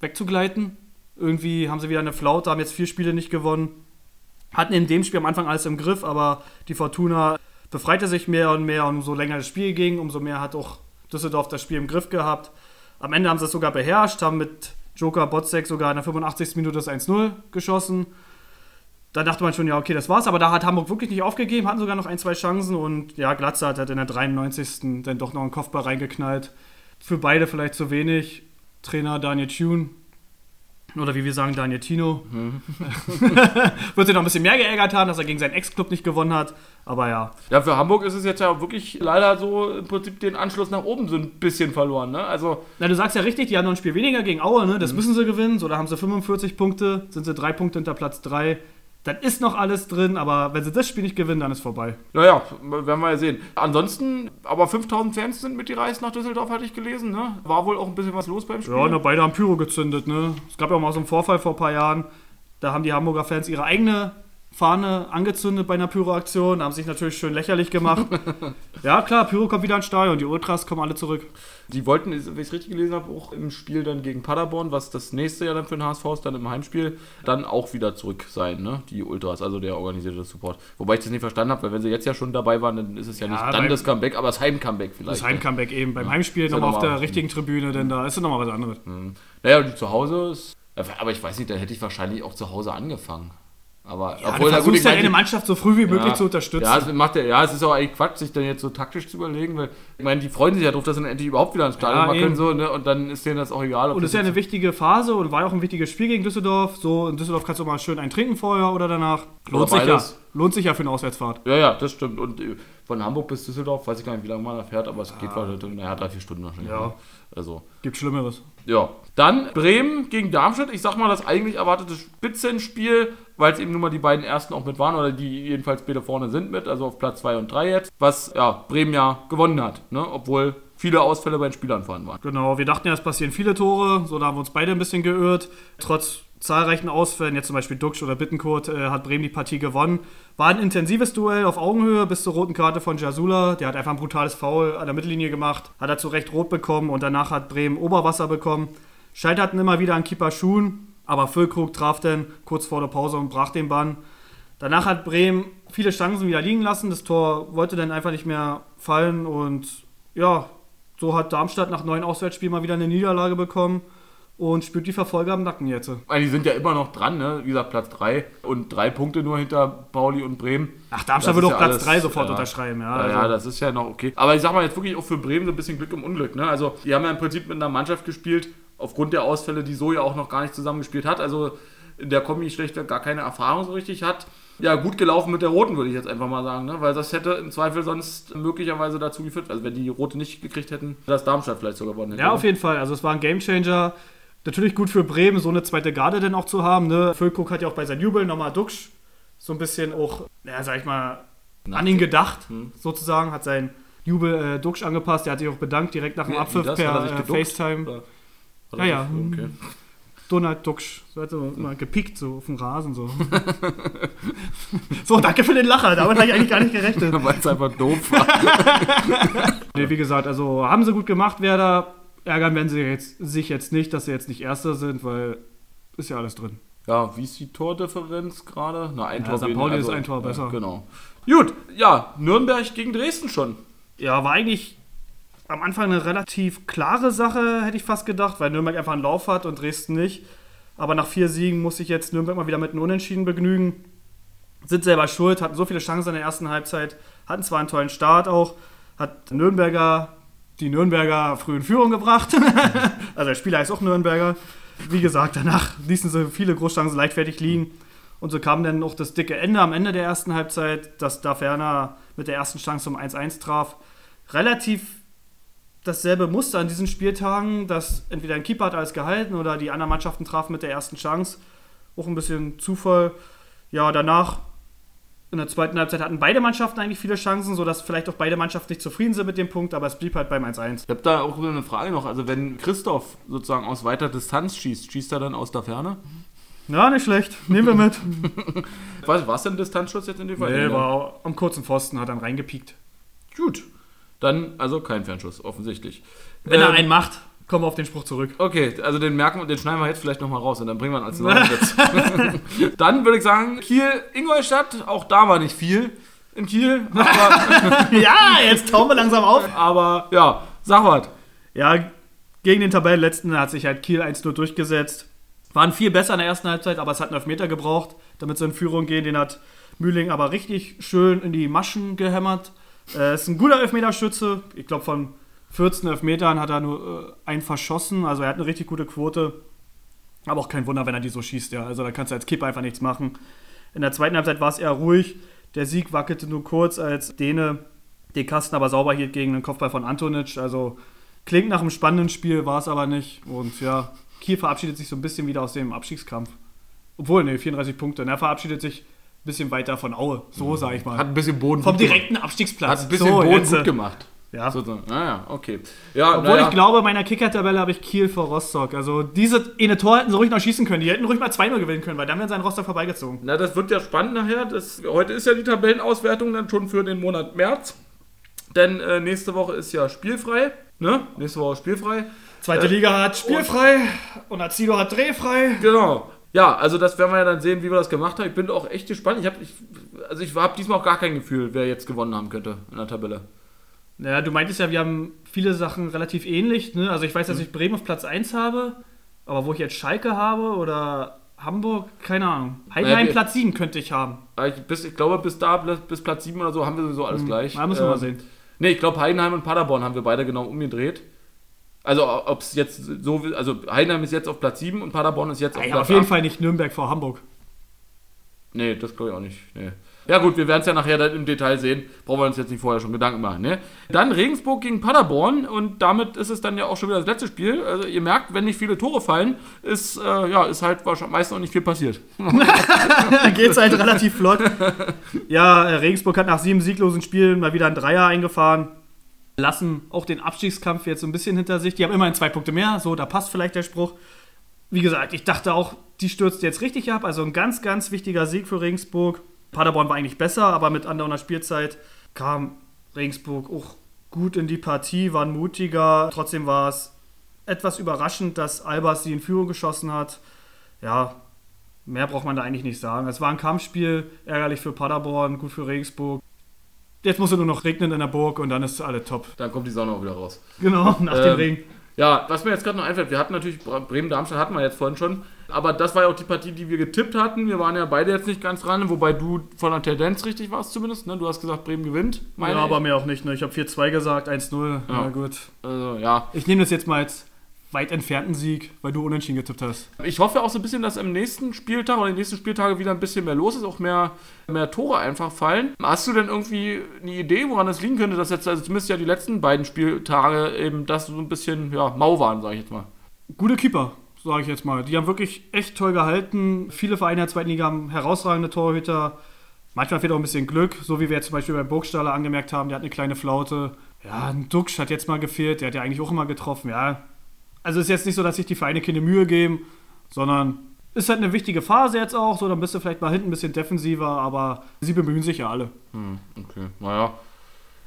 wegzugleiten. Irgendwie haben sie wieder eine Flaute, haben jetzt vier Spiele nicht gewonnen. Hatten in dem Spiel am Anfang alles im Griff, aber die Fortuna befreite sich mehr und mehr. Und umso länger das Spiel ging, umso mehr hat auch Düsseldorf das Spiel im Griff gehabt. Am Ende haben sie es sogar beherrscht, haben mit Joker Botzek sogar in der 85. Minute das 1-0 geschossen. Da dachte man schon, ja, okay, das war's. Aber da hat Hamburg wirklich nicht aufgegeben, hatten sogar noch ein, zwei Chancen. Und ja, Glatze hat in der 93. dann doch noch einen Kopfball reingeknallt. Für beide vielleicht zu wenig. Trainer Daniel Thune. Oder wie wir sagen, Daniel Tino. *laughs* Wird sich noch ein bisschen mehr geärgert haben, dass er gegen seinen Ex-Club nicht gewonnen hat. Aber ja, Ja, für Hamburg ist es jetzt ja wirklich leider so im Prinzip den Anschluss nach oben so ein bisschen verloren. Ne? Also, Na, du sagst ja richtig, die haben noch ein Spiel weniger gegen Aue, ne? Das müssen sie gewinnen. So, da haben sie 45 Punkte, sind sie drei Punkte hinter Platz 3. Dann ist noch alles drin, aber wenn sie das Spiel nicht gewinnen, dann ist vorbei. naja, werden wir ja sehen. Ansonsten, aber 5000 Fans sind mit die Reise nach Düsseldorf, hatte ich gelesen. Ne? War wohl auch ein bisschen was los beim Spiel. Ja, nur beide haben Pyro gezündet, ne? Es gab ja auch mal so einen Vorfall vor ein paar Jahren. Da haben die Hamburger Fans ihre eigene Fahne angezündet bei einer Pyro-Aktion, haben sich natürlich schön lächerlich gemacht. *laughs* ja, klar, Pyro kommt wieder ins Stadion, die Ultras kommen alle zurück. Die wollten, wenn ich es richtig gelesen habe, auch im Spiel dann gegen Paderborn, was das nächste Jahr dann für den HSV ist, dann im Heimspiel, dann auch wieder zurück sein, ne? Die Ultras, also der organisierte Support. Wobei ich das nicht verstanden habe, weil wenn sie jetzt ja schon dabei waren, dann ist es ja nicht Ja, dann beim- das Comeback, aber das Heim-Comeback vielleicht. Das Heim-Comeback eben. Beim Heimspiel ja nochmal auf der richtigen Tribüne, denn da ist ja nochmal was anderes. Naja, und zu Hause ist. Aber ich weiß nicht, dann hätte ich wahrscheinlich auch zu Hause angefangen. Aber Ja, du na versuchst ja meine, eine Mannschaft so früh wie möglich ja, zu unterstützen. Ja, es macht ja, ja, es ist auch eigentlich Quatsch, sich dann jetzt so taktisch zu überlegen, weil ich meine, die freuen sich ja drauf, dass sie dann endlich überhaupt wieder ins Stadion Ja, mal können, so, ne? Und dann ist denen das auch egal. Und es ist ja eine wichtige Phase und war ja auch ein wichtiges Spiel gegen Düsseldorf. So, in Düsseldorf kannst du mal schön einen trinken vorher oder danach. Lohnt sich ja. Lohnt sich ja für eine Auswärtsfahrt. Ja, ja, das stimmt. Und äh, von Hamburg bis Düsseldorf, weiß ich gar nicht, wie lange man da fährt, aber es geht wahrscheinlich, naja, drei, vier Stunden wahrscheinlich. Ja. ne? Also, Gibt Schlimmeres. Ja. Dann Bremen gegen Darmstadt. Ich sag mal, das eigentlich erwartete Spitzenspiel, weil es eben nun mal die beiden ersten auch mit waren, oder die jedenfalls beide vorne sind mit, also auf Platz 2 und 3 jetzt, was ja Bremen ja gewonnen hat, ne? obwohl viele Ausfälle bei den Spielern vorhanden waren. Genau, wir dachten ja, es passieren viele Tore. So, da haben wir uns beide ein bisschen geirrt. Trotz zahlreichen Ausfällen, jetzt zum Beispiel Duxch oder Bittenkurt, äh, hat Bremen die Partie gewonnen. War ein intensives Duell auf Augenhöhe bis zur roten Karte von Jasula. Der hat einfach ein brutales Foul an der Mittellinie gemacht, hat er zu Recht rot bekommen und danach hat Bremen Oberwasser bekommen. Scheiterten immer wieder an Keeper Schuhen, aber Füllkrug traf dann kurz vor der Pause und brach den Bann. Danach hat Bremen viele Chancen wieder liegen lassen. Das Tor wollte dann einfach nicht mehr fallen und ja, so hat Darmstadt nach neun Auswärtsspielen mal wieder eine Niederlage bekommen und spürt die Verfolger am Nacken jetzt. Meine, die sind ja immer noch dran, ne? wie gesagt, Platz 3 und drei Punkte nur hinter Pauli und Bremen. Ach, Darmstadt würde auch ja Platz alles, 3 sofort ja. unterschreiben. Ja, Ja, also, ja, das ist ja noch okay. Aber ich sag mal jetzt wirklich auch für Bremen so ein bisschen Glück im Unglück. Ne? Also, die haben ja im Prinzip mit einer Mannschaft gespielt, aufgrund der Ausfälle, die so ja auch noch gar nicht zusammengespielt hat. Also, in der Kombi schlechter gar keine Erfahrung so richtig hat. Ja, gut gelaufen mit der Roten, würde ich jetzt einfach mal sagen. Ne? Weil das hätte im Zweifel sonst möglicherweise dazu geführt, also wenn die Rote nicht gekriegt hätten, dass Darmstadt vielleicht sogar gewonnen hätte. ja, auf jeden Fall. Also es war ein Gamechanger. Natürlich gut für Bremen, so eine zweite Garde denn auch zu haben. Ne? Füllkrug hat ja auch bei seinem Jubel nochmal Duxch so ein bisschen auch, ja, sag ich mal, an ihn gedacht, Hm. sozusagen. Hat sein Jubel äh, Duxch angepasst. Der hat sich auch bedankt direkt nach dem Nee, Abpfiff per er äh? FaceTime. Ja, ja. Okay. *laughs* Donald Duxch. So hat er immer gepickt, so auf dem Rasen. So, *laughs* so danke für den Lacher. Damit habe ich eigentlich gar nicht gerechnet. *laughs* Weil es einfach doof war. Nee, wie gesagt, also haben sie gut gemacht, Werder. Ärgern werden sie jetzt, sich jetzt nicht, dass sie jetzt nicht Erster sind, weil ist ja alles drin. Ja, wie ist die Tordifferenz gerade? Na, ein Ja, Tor St. Pauli ist ein Tor besser. Ja, genau. Gut, ja, Nürnberg gegen Dresden schon. Ja, war eigentlich am Anfang eine relativ klare Sache, hätte ich fast gedacht, weil Nürnberg einfach einen Lauf hat und Dresden nicht. Aber nach vier Siegen muss sich jetzt Nürnberg mal wieder mit einem Unentschieden begnügen. Sind selber schuld, hatten so viele Chancen in der ersten Halbzeit, hatten zwar einen tollen Start auch, hat Nürnberger die Nürnberger früh in Führung gebracht. *laughs* also der Spieler ist auch Nürnberger. Wie gesagt, danach ließen sie viele Großchancen leichtfertig liegen. Und so kam dann auch das dicke Ende am Ende der ersten Halbzeit, dass da Ferner mit der ersten Chance um 1-1 traf. Relativ dasselbe Muster an diesen Spieltagen, dass entweder ein Keeper hat alles gehalten oder die anderen Mannschaften trafen mit der ersten Chance. Auch ein bisschen Zufall. Ja, danach in der zweiten Halbzeit hatten beide Mannschaften eigentlich viele Chancen, sodass vielleicht auch beide Mannschaften nicht zufrieden sind mit dem Punkt, aber es blieb halt beim 1-1. Ich habe da auch eine Frage noch. Also, wenn Christoph sozusagen aus weiter Distanz schießt, schießt er dann aus der Ferne? Ja, nicht schlecht. Nehmen wir mit. *laughs* Was, war es denn Distanzschuss jetzt in dem Fall? nee, war am kurzen Pfosten, hat dann reingepiekt. Gut. Dann also kein Fernschuss, offensichtlich. Wenn er Ähm, einen macht, kommen wir auf den Spruch zurück. Okay, also den merken wir, den schneiden wir jetzt vielleicht nochmal raus und dann bringen wir ihn als neuen Witz. *laughs* dann würde ich sagen, Kiel, Ingolstadt, auch da war nicht viel in Kiel, *laughs* ja, jetzt tauen wir langsam auf. aber ja, sag was. Ja, gegen den Tabellenletzten hat sich halt Kiel 1-0 durchgesetzt. Waren viel besser in der ersten Halbzeit, aber es hat einen Elfmeter gebraucht, damit sie in Führung gehen. Den hat Mühling aber richtig schön in die Maschen gehämmert. Äh, ist ein guter Elfmeterschütze. Ich glaube, von 14 Elfmetern hat er nur äh, einen verschossen. Also er hat eine richtig gute Quote. Aber auch kein Wunder, wenn er die so schießt. Ja. Also da kannst du als Kipper einfach nichts machen. In der zweiten Halbzeit war es eher ruhig. Der Sieg wackelte nur kurz, als Dene den Kasten aber sauber hielt gegen den Kopfball von Antonic. Also klingt nach einem spannenden Spiel, war es aber nicht. Und ja, Kiel verabschiedet sich so ein bisschen wieder aus dem Abstiegskampf. Obwohl, ne, 34 Punkte. Und er verabschiedet sich ein bisschen weiter von Aue. So, sag ich mal. Hat ein bisschen Boden Vom direkten Abstiegsplatz. Hat ein bisschen so, Boden jetzt, gut äh, gemacht. Ja. Sozusagen. Naja, okay. Ja, Obwohl naja. ich glaube, in meiner Kicker-Tabelle habe ich Kiel vor Rostock. Also diese eine Tor hätten sie ruhig noch schießen können. Die hätten ruhig mal 2-0 gewinnen können, weil dann wären sie an Rostock vorbeigezogen. Na, das wird ja spannend nachher. Das, heute ist ja die Tabellenauswertung dann schon für den Monat März. Denn äh, nächste Woche ist ja spielfrei. Ne? Nächste Woche spielfrei. Zweite Liga hat spielfrei und Azido hat drehfrei. Genau. Ja, also das werden wir ja dann sehen, wie wir das gemacht haben. Ich bin auch echt gespannt. Ich habe ich, also ich habe diesmal auch gar kein Gefühl, wer jetzt gewonnen haben könnte in der Tabelle. Naja, du meintest ja, wir haben viele Sachen relativ ähnlich. Ne? Also ich weiß, dass ich Bremen auf Platz 1 habe, aber wo ich jetzt Schalke habe oder Hamburg, keine Ahnung. Heidenheim Naja, Platz 7 könnte ich haben. Aber Ich, bis, ich glaube, bis da, bis Platz 7 oder so, haben wir sowieso alles gleich. Da müssen wir mal Ähm, sehen. Nee, ich glaube, Heidenheim und Paderborn haben wir beide genau umgedreht. Also, ob es jetzt so will, also Heidenheim ist jetzt auf Platz 7 und Paderborn ist jetzt auf Ey, Platz auf jeden 8. Fall nicht Nürnberg vor Hamburg. Nee, das glaube ich auch nicht. Nee. Ja gut, wir werden es ja nachher dann im Detail sehen. Brauchen wir uns jetzt nicht vorher schon Gedanken machen. Ne? Dann Regensburg gegen Paderborn und damit ist es dann ja auch schon wieder das letzte Spiel. Also ihr merkt, wenn nicht viele Tore fallen, ist, äh, ja, ist halt wahrscheinlich meist noch nicht viel passiert. *laughs* da geht's halt relativ flott. Ja, äh, Regensburg hat nach sieben sieglosen Spielen mal wieder einen Dreier eingefahren. Lassen auch den Abstiegskampf jetzt so ein bisschen hinter sich. Die haben immerhin zwei Punkte mehr, so, da passt vielleicht der Spruch. Wie gesagt, ich dachte auch, die stürzt jetzt richtig ab. Also ein ganz, ganz wichtiger Sieg für Regensburg. Paderborn war eigentlich besser, aber mit andauernder Spielzeit kam Regensburg auch gut in die Partie, waren mutiger. Trotzdem war es etwas überraschend, dass Albers sie in Führung geschossen hat. Ja, Mehr braucht man da eigentlich nicht sagen. Es war ein Kampfspiel, ärgerlich für Paderborn, gut für Regensburg. Jetzt muss es nur noch regnen in der Burg und dann ist alle top. Dann kommt die Sonne auch wieder raus. Genau, *laughs* nach dem Ähm, Regen. Ja, was mir jetzt gerade noch einfällt, wir hatten natürlich Bremen-Darmstadt hatten wir jetzt vorhin schon, aber das war ja auch die Partie, die wir getippt hatten. Wir waren ja beide jetzt nicht ganz dran, wobei du von der Tendenz richtig warst zumindest. Ne? Du hast gesagt, Bremen gewinnt. Ja, aber mehr auch nicht. Ne? Ich habe 4-2 gesagt, 1-0. Ja. Na gut. also, ja. Ich nehme das jetzt mal als weit entfernten Sieg, weil du unentschieden getippt hast. Ich hoffe auch so ein bisschen, dass im nächsten Spieltag oder den nächsten Spieltage wieder ein bisschen mehr los ist, auch mehr, mehr Tore einfach fallen. Hast du denn irgendwie eine Idee, woran das liegen könnte, dass jetzt, also zumindest ja die letzten beiden Spieltage eben das so ein bisschen, ja, mau waren, sage ich jetzt mal. Gute Keeper, sage ich jetzt mal. Die haben wirklich echt toll gehalten. Viele Vereine der zweiten Liga haben herausragende Torhüter. Manchmal fehlt auch ein bisschen Glück, so wie wir jetzt zum Beispiel bei Burgstaller angemerkt haben, der hat eine kleine Flaute. Ja, ein Duxch hat jetzt mal gefehlt, der hat ja eigentlich auch immer getroffen. Ja, also ist jetzt nicht so, dass sich die Vereine keine Mühe geben, sondern ist halt eine wichtige Phase jetzt auch. So, dann bist du vielleicht mal hinten ein bisschen defensiver, aber sie bemühen sich ja alle. Hm, okay, naja.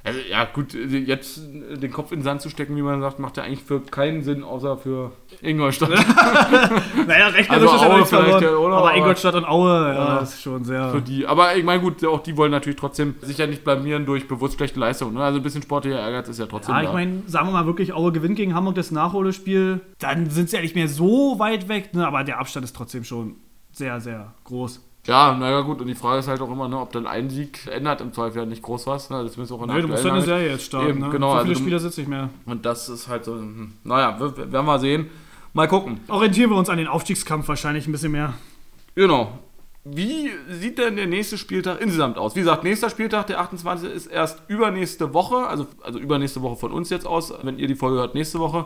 Also, ja, gut, jetzt den Kopf in den Sand zu stecken, wie man sagt, macht ja eigentlich für keinen Sinn, außer für Ingolstadt. *laughs* Naja, rechnerisch Also ist ja Aue nichts vielleicht, ja, oder? Aber Ingolstadt und Aue, ja, Ja. das ist schon sehr. für die. Aber ich meine, gut, auch die wollen natürlich trotzdem sich ja nicht blamieren durch bewusst schlechte Leistungen. Ne? Also ein bisschen sportlicher Ehrgeiz ist ja trotzdem Ja, ich meine, sagen wir mal wirklich, Aue gewinnt gegen Hamburg das Nachholespiel, dann sind sie ja nicht mehr so weit weg, ne? aber der Abstand ist trotzdem schon sehr, sehr groß. Ja, naja gut, und die Frage ist halt auch immer, ne, ob dann ein Sieg ändert im Zweifel ja nicht groß was. Ne? Also zumindest auch in der Nee, du musst ja eine. Serie jetzt starten. Eben, ne? genau, so also viele du- Spieler sitzt nicht mehr. Und das ist halt so, hm, naja, wir- wir- werden wir sehen. Mal gucken. Orientieren wir uns an den Aufstiegskampf wahrscheinlich ein bisschen mehr. Genau. Wie sieht denn der nächste Spieltag insgesamt aus? Wie gesagt, nächster Spieltag, der 28. ist erst übernächste Woche, also, also übernächste Woche von uns jetzt aus, wenn ihr die Folge hört, nächste Woche.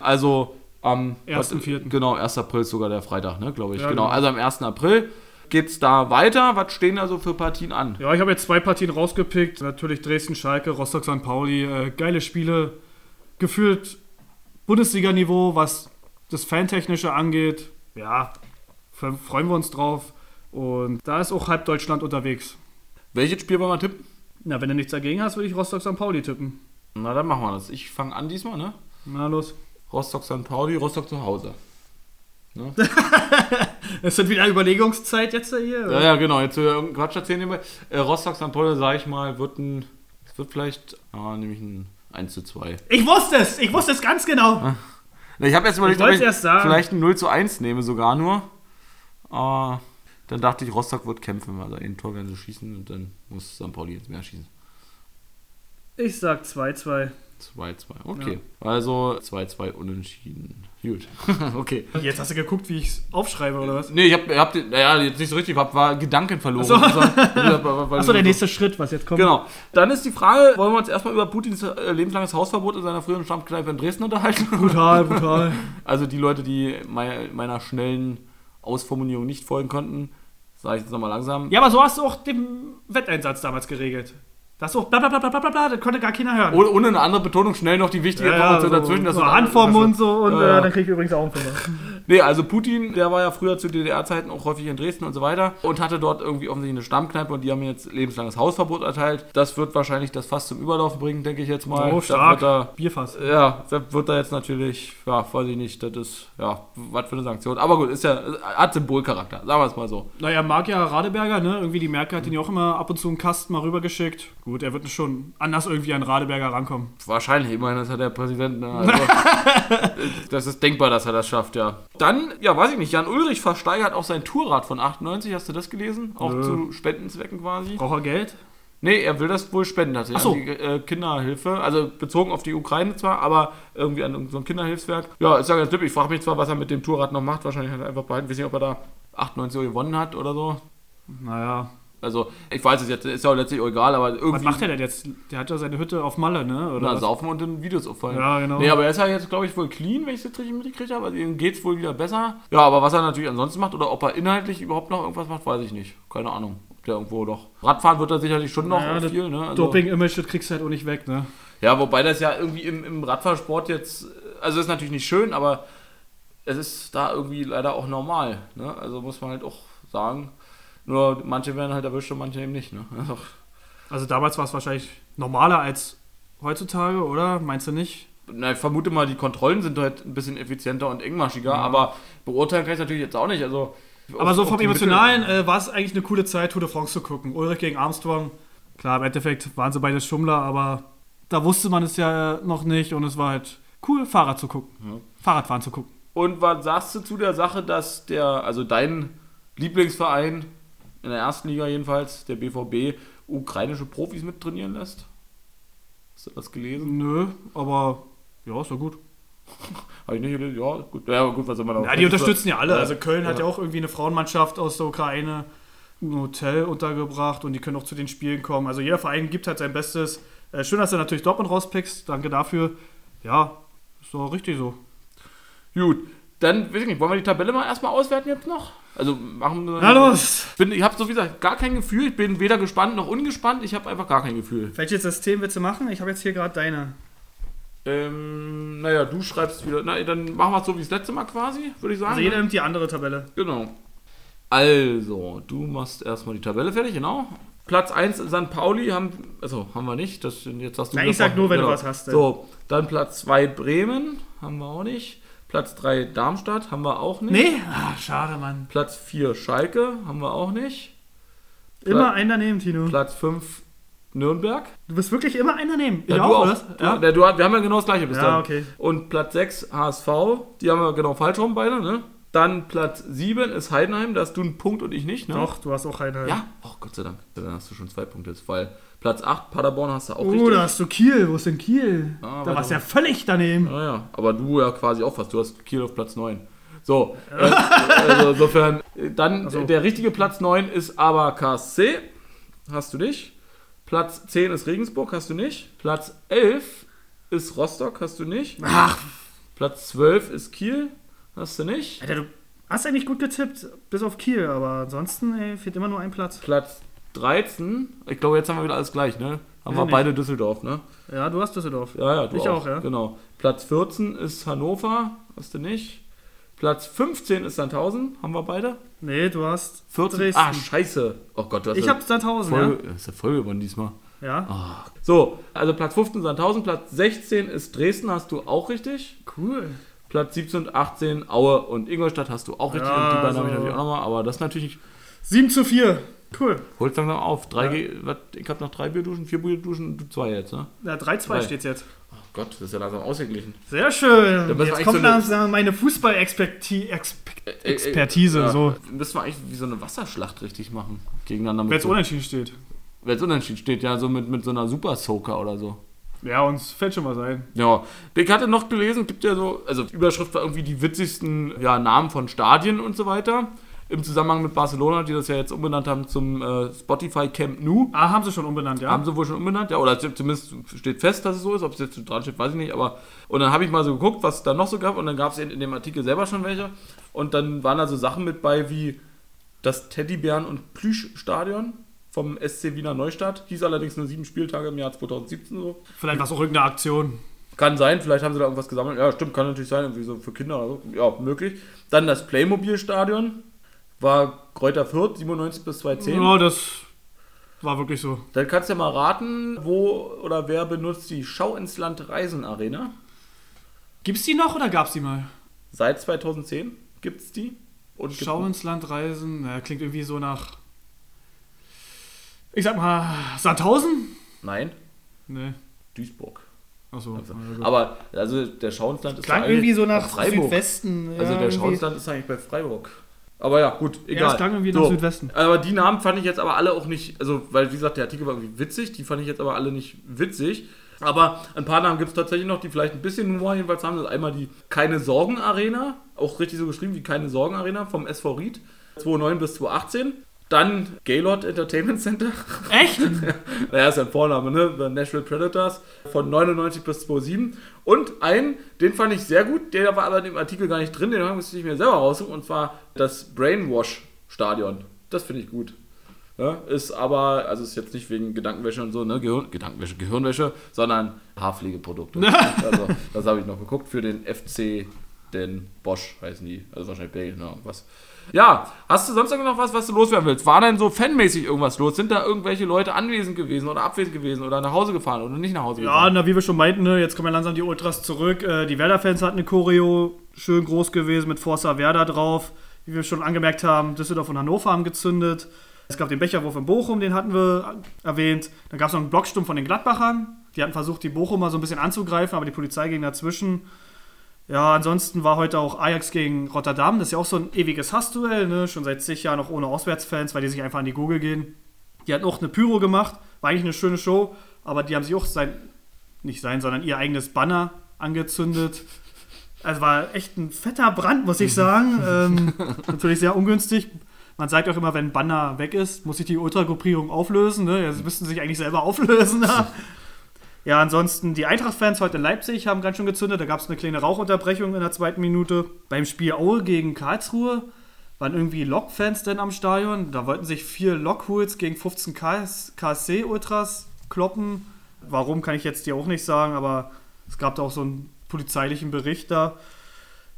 Also am 1.4.. Genau, 1. April ist sogar der Freitag, ne, glaube ich. Ja, genau. genau. also am 1. April geht's da weiter. Was stehen da so für Partien an? Ja, ich habe jetzt zwei Partien rausgepickt. Natürlich Dresden, Schalke, Rostock, St. Pauli. Äh, geile Spiele. Gefühlt Bundesliga-Niveau, was das Fantechnische angeht. Ja, freuen wir uns drauf. Und da ist auch halb Deutschland unterwegs. Welches Spiel wollen wir tippen? Na, wenn du nichts dagegen hast, würde ich Rostock, St. Pauli tippen. Na, dann machen wir das. Ich fange an diesmal, ne? Na los. Rostock St. Pauli, Rostock zu Hause. *laughs* Es wird wieder Überlegungszeit jetzt hier. Ja, ja, genau. Jetzt will ich irgendeinen Quatsch erzählen. nebenbei. Äh, Rostock St. Pauli, sage ich mal, wird ein. Es wird vielleicht. Ah, nämlich ein 1 zu 2. Ich wusste es! Ich wusste es ganz genau! Ich habe jetzt überlegt, Ich ob wollt's erst sagen. vielleicht ein 0 zu 1 nehme, sogar nur. Aber dann dachte ich, Rostock wird kämpfen, also ein Tor werden sie schießen und dann muss St. Pauli jetzt mehr schießen. Ich sag 2-2. 2-2, okay. Also 2-2 unentschieden. Gut, *laughs* okay. Jetzt hast du geguckt, wie ich es aufschreibe, oder was? Nee, ich hab, hab den, naja, jetzt nicht so richtig, hab, war Gedanken verloren. Ach so. Achso, *laughs* Achso, der nächste Schritt, was jetzt kommt. Genau. Dann ist die Frage, wollen wir uns erstmal über Putins äh, lebenslanges Hausverbot in seiner früheren Stammkneipe in Dresden unterhalten? *laughs* Brutal, brutal. Also die Leute, die mei- meiner schnellen Ausformulierung nicht folgen konnten, sage ich jetzt nochmal langsam. Ja, aber so hast du auch den Wetteinsatz damals geregelt. Das ist auch bla bla bla bla bla bla, das konnte gar keiner hören. Ohne, ohne eine andere Betonung schnell noch die wichtige Information dazwischen. so, dass so Hand vorm Mund so und Ja, ja. äh, dann krieg ich übrigens auch einen Fünfer. *laughs* Nee, also Putin, der war ja früher zu DDR-Zeiten auch häufig in Dresden und so weiter und hatte dort irgendwie offensichtlich eine Stammkneipe und die haben jetzt lebenslanges Hausverbot erteilt. Das wird wahrscheinlich das Fass zum Überlaufen bringen, denke ich jetzt mal. Oh, stark. Da, Bierfass. ja, da wird da jetzt natürlich, ja, weiß ich nicht, das ist, ja, was für eine Sanktion. Aber gut, ist ja, hat Symbolcharakter, sagen wir es mal so. Naja, mag ja Radeberger, ne? Irgendwie die Merkel hat ihn ja auch immer ab und zu einen Kasten mal rübergeschickt. Gut, er wird schon anders irgendwie an Radeberger rankommen. Wahrscheinlich, ich meine, das hat der Präsident. Ne? Also, *laughs* das ist denkbar, dass er das schafft, ja. Dann, ja, weiß ich nicht, Jan Ulrich versteigert auch sein Tourrad von 98, hast du das gelesen? Auch Nö. zu Spendenzwecken quasi. Braucht er Geld? Nee, er will das wohl spenden, hat Ach so. die äh, Kinderhilfe, also bezogen auf die Ukraine zwar, aber irgendwie an so ein Kinderhilfswerk. Ja, ist ja ganz lieb. Ich frage mich zwar, was er mit dem Tourrad noch macht. Wahrscheinlich hat er einfach behalten. Ich weiß nicht, ob er da 98 Euro gewonnen hat oder so. Naja. Also, ich weiß es jetzt, ist ja auch letztlich auch egal, aber irgendwie. Was macht er denn jetzt? Der hat ja seine Hütte auf Malle, ne? Oder Na, was? saufen und in Videos auffallen. Ja, genau. Nee, aber er ist ja jetzt, glaube ich, wohl clean, wenn ich es jetzt richtig mitgekriegt habe. Also ihm geht es wohl wieder besser. Ja, aber was er natürlich ansonsten macht oder ob er inhaltlich überhaupt noch irgendwas macht, weiß ich nicht. Keine Ahnung. Ob der irgendwo doch. Radfahren wird er sicherlich schon noch Naja, viel, ne? Also, Doping-Image, das kriegst du halt auch nicht weg, ne? Ja, wobei das ja irgendwie im, im Radfahrsport jetzt. Also ist natürlich nicht schön, aber es ist da irgendwie leider auch normal. Ne? Also muss man halt auch sagen. Nur manche werden halt erwischt und manche eben nicht. Ne? *laughs* Also, Also damals war es wahrscheinlich normaler als heutzutage, oder? Meinst du nicht? Na, ich vermute mal, die Kontrollen sind halt ein bisschen effizienter und engmaschiger, aber beurteilen kann ich natürlich jetzt auch nicht. Also, Aber so vom Emotionalen äh, war es eigentlich eine coole Zeit, Tour de France zu gucken. Ulrich gegen Armstrong. Klar, im Endeffekt waren sie beide Schummler, aber da wusste man es ja noch nicht und es war halt cool, Fahrrad zu gucken. Fahrradfahren zu gucken. Und was sagst du zu der Sache, dass der, also dein Lieblingsverein in der ersten Liga jedenfalls, der BVB, ukrainische Profis mit trainieren lässt? Hast du das gelesen? Nö, aber ja, ist doch gut. *laughs* Habe ich nicht gelesen? Ja, gut. Ja, gut, was soll man da Ja, die unterstützen ja alle. Ja. Also Köln hat Ja. ja auch irgendwie eine Frauenmannschaft aus der Ukraine ein Hotel untergebracht und die können auch zu den Spielen kommen. Also jeder Verein gibt halt sein Bestes. Äh, schön, dass du natürlich Dortmund rauspickst. Danke dafür. Ja, ist doch richtig so. Gut. Dann, weiß ich nicht, wollen wir die Tabelle mal erstmal auswerten jetzt noch? Also machen wir. Na los! Bin, ich habe so wie gesagt gar kein Gefühl. Ich bin weder gespannt noch ungespannt. Ich habe einfach gar kein Gefühl. Welches System willst du machen? Ich habe jetzt hier gerade deine. Ähm, naja, du schreibst wieder. Na, dann machen wir es so wie das letzte Mal quasi, würde ich sagen. Also jeder nimmt die andere Tabelle. Genau. Also, du machst erstmal die Tabelle fertig, genau. Platz 1 St. Pauli haben, also haben wir nicht, das jetzt hast du Nein, ich sag nur, wenn du was hast, denn. So, dann Platz 2 Bremen, haben wir auch nicht. Platz 3 Darmstadt, haben wir auch nicht. Nee? Ah, schade, Mann. Platz 4 Schalke, haben wir auch nicht. Immer einen daneben, Tino. Platz 5 Nürnberg. Du bist wirklich immer einen daneben. Ja, Ich du auch. oder? Du, Ja. der, du, wir haben ja genau das gleiche bis Ja, dann. okay. Und Platz 6 HSV, die haben wir genau falsch rum beide, ne? Dann Platz 7 ist Heidenheim, da hast du einen Punkt und ich nicht, ne? Doch, du hast auch eine. Ja, oh Gott sei Dank. Dann hast du schon zwei Punkte jetzt, weil Platz 8 Paderborn hast du auch Oh, richtig. da hast du Kiel. Wo ist denn Kiel? Ah, da warst du ja völlig daneben. Ja, ja, aber du ja quasi auch fast. Du hast Kiel auf Platz 9. So, *laughs* äh, also insofern, dann Ach so. der richtige Platz 9 ist aber KSC, hast du nicht. Platz 10 ist Regensburg, hast du nicht. Platz 11 ist Rostock, hast du nicht. Ach, Platz 12 ist Kiel, hast du nicht. Alter, du hast eigentlich gut getippt, bis auf Kiel, aber ansonsten ey, fehlt immer nur ein Platz. Platz 13, ich glaube, jetzt haben wir wieder alles gleich, ne? Haben Ja, wir nicht. beide Düsseldorf, ne? Ja, du hast Düsseldorf. Ja, ja, du Ich auch, ja. Genau. Platz 14 ist Hannover, hast du nicht. Platz 15 ist Sandhausen, haben wir beide. Nee, du hast 14. Dresden. Ah, scheiße. Oh Gott, du hast ich ja hab Sandhausen, voll, das ist ja voll gewonnen diesmal. ja? Ja. So, also Platz 15 Sandhausen, Platz 16 ist Dresden, hast du auch richtig. Cool. Platz 17 und 18 Aue und Ingolstadt hast du auch richtig. Ja, und die beiden habe ich so. natürlich auch nochmal, aber das ist natürlich, 7 zu 4. Cool. holt langsam auf. Drei, Ja. Was, ich habe noch drei Bierduschen, vier Bierduschen, du zwei jetzt, ne? Ja, 3-2 Drei. steht's jetzt. Oh Gott, das ist ja langsam ausgeglichen. Sehr schön. Jetzt kommt so eine- langsam meine Fußball-Expertise. Ja, so. Müssen wir eigentlich wie so eine Wasserschlacht richtig machen. Gegeneinander Wenn mit es so, unentschieden steht. Wenn's unentschieden steht, ja, so mit, mit so einer Super Soaker oder so. Ja, uns fällt schon was ein. Ja, ich hatte noch gelesen, gibt ja so, also die Überschrift war irgendwie die witzigsten ja, Namen von Stadien und so weiter. Im Zusammenhang mit Barcelona, die das ja jetzt umbenannt haben zum äh, Spotify Camp Nou. Ah, haben sie schon umbenannt, ja? Haben sie wohl schon umbenannt, ja, oder zumindest steht fest, dass es so ist. Ob es jetzt dran steht, weiß ich nicht. Aber und dann habe ich mal so geguckt, was es da noch so gab, und dann gab es in, in dem Artikel selber schon welche. Und dann waren da so Sachen mit bei wie das Teddybären- und Plüschstadion vom SC Wiener Neustadt. Hieß allerdings nur sieben Spieltage im Jahr 2017 so. Vielleicht war es auch irgendeine Aktion. Kann sein, vielleicht haben sie da irgendwas gesammelt. Ja, stimmt, kann natürlich sein, irgendwie so für Kinder oder so. Ja, möglich. Dann das Playmobil-Stadion war Kräuter Fürth, 97 bis 2010. Ja, das war wirklich so. Dann kannst du ja mal raten, wo oder wer benutzt die Schau ins Land Reisen Arena. Gibt's die noch oder gab's die mal? Seit 2010 gibt es die. Und Schau ins Land reisen. Ja, klingt irgendwie so nach. Ich sag mal, Sandhausen? Nein, Nee. Duisburg. Achso. Also, ja, aber also der Schau ins Land ist klang irgendwie so nach Freiburg. Südwesten. Also ja, der Schau ins irgendwie. Land ist eigentlich bei Freiburg. Aber ja, gut, egal. Ja, es klang irgendwie nach So. Südwesten. Aber die Namen fand ich jetzt aber alle auch nicht, also weil wie gesagt, der Artikel war irgendwie witzig, die fand ich jetzt aber alle nicht witzig. Aber ein paar Namen gibt es tatsächlich noch, die vielleicht ein bisschen Humor jedenfalls haben. Das ist einmal die Keine Sorgen Arena, auch richtig so geschrieben wie Keine Sorgen Arena vom SV Ried, 2009 bis 2018. Dann Gaylord Entertainment Center. Echt? *laughs* naja, ist ja ein Vorname, ne? The Nashville Predators von 99 bis 2007. Und einen, den fand ich sehr gut, der war aber in dem Artikel gar nicht drin, den musste ich mir selber raussuchen, und zwar das Brainwash Stadion. Das finde ich gut. Ja, ist aber, also ist jetzt nicht wegen Gedankenwäsche und so, ne? Gehirn, Gedankenwäsche, Gehirnwäsche, sondern Haarpflegeprodukte. *laughs* also, das habe ich noch geguckt für den FC, den Bosch heißen die. Also wahrscheinlich Belgien oder irgendwas. Ja, hast du sonst noch was, was du loswerden willst? War denn so fanmäßig irgendwas los? Sind da irgendwelche Leute anwesend gewesen oder abwesend gewesen oder nach Hause gefahren oder nicht nach Hause Ja, gefahren? na, wie wir schon meinten, ne, jetzt kommen ja langsam die Ultras zurück. Äh, die Werder-Fans hatten eine Choreo, schön groß gewesen mit Forza Werder drauf. Wie wir schon angemerkt haben, Düsseldorf und Hannover haben gezündet. Es gab den Becherwurf in Bochum, den hatten wir erwähnt. Dann gab es noch einen Blocksturm von den Gladbachern. Die hatten versucht, die Bochumer so ein bisschen anzugreifen, aber die Polizei ging dazwischen. Ja, ansonsten war heute auch Ajax gegen Rotterdam. Das ist ja auch so ein ewiges Hassduell, ne? schon seit zig Jahren auch ohne Auswärtsfans, weil die sich einfach an die Gurgel gehen. Die hatten auch eine Pyro gemacht, war eigentlich eine schöne Show, aber die haben sich auch sein, nicht sein, sondern ihr eigenes Banner angezündet. Also war echt ein fetter Brand, muss ich *laughs* sagen. ähm, natürlich sehr ungünstig. Man sagt auch immer, wenn ein Banner weg ist, muss sich die Ultragruppierung auflösen. Ne? Ja, sie müssten sich eigentlich selber auflösen. Ja, ansonsten die Eintracht-Fans heute in Leipzig haben ganz schön gezündet. Da gab es eine kleine Rauchunterbrechung in der zweiten Minute. Beim Spiel Aue gegen Karlsruhe waren irgendwie Lok-Fans denn am Stadion. Da wollten sich vier Lokhools gegen 15 KS KSC-Ultras kloppen. Warum, kann ich jetzt dir auch nicht sagen, aber es gab da auch so einen polizeilichen Bericht da.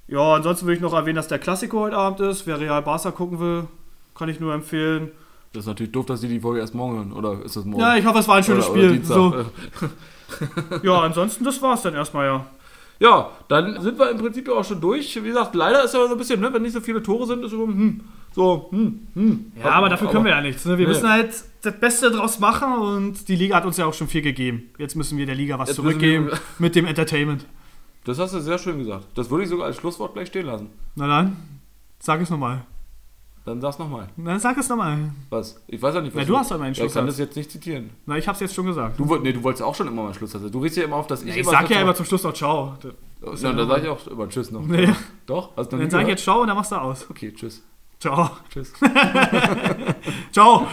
Ja, ansonsten würde ich noch erwähnen, dass der Klassiker heute Abend ist. Wer Real Barca gucken will, kann ich nur empfehlen. Das ist natürlich doof, dass die die Folge erst morgen hören. Oder ist das morgen? Ja, ich hoffe, es war ein schönes Oder- oder Spiel. Dienstag. so. *laughs* Ja, ansonsten, das war's dann erstmal, ja. Ja, dann sind wir im Prinzip ja auch schon durch. Wie gesagt, leider ist ja so ein bisschen, ne, wenn nicht so viele Tore sind, ist so, hm, so, hm, hm. Ja, aber dafür können wir ja nichts. Ne? Wir Nee. müssen halt das Beste draus machen und die Liga hat uns ja auch schon viel gegeben. Jetzt müssen wir der Liga was Jetzt zurückgeben wir- *laughs* mit dem Entertainment. Das hast du sehr schön gesagt. Das würde ich sogar als Schlusswort gleich stehen lassen. Na dann, sag es nochmal. Dann sag's nochmal. Na, sag es nochmal. Was? Ich weiß ja nicht, was Na, du hast doch meinen ja, Ich kann Schlusssatz. das jetzt nicht zitieren. Na, ich hab's jetzt schon gesagt. Du, woll- nee, du wolltest ja auch schon immer meinen Schluss. Also, du redest ja immer auf, dass ich ich sag ja sag- immer zum Schluss noch Ciao. Ja, da sage ich auch immer Tschüss noch. Nee. Doch? Hast du noch Dann sag ich gehört? jetzt Ciao und dann machst du aus. Okay, tschüss. Ciao. Tschüss. *laughs* Ciao.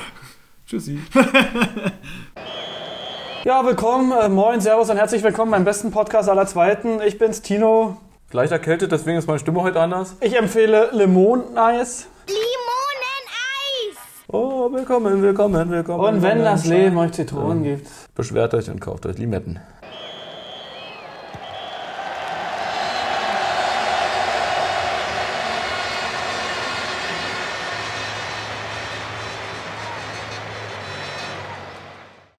Tschüssi. Ja, willkommen, äh, moin, servus und herzlich willkommen beim besten Podcast aller Zweiten. Ich bin's, Tino. Leicht erkältet, deswegen ist meine Stimme heute anders. Ich empfehle Limon-Eis. Limoneneis! Oh, willkommen, willkommen, willkommen. Und wenn das Leben euch Zitronen gibt. Beschwert euch und kauft euch Limetten.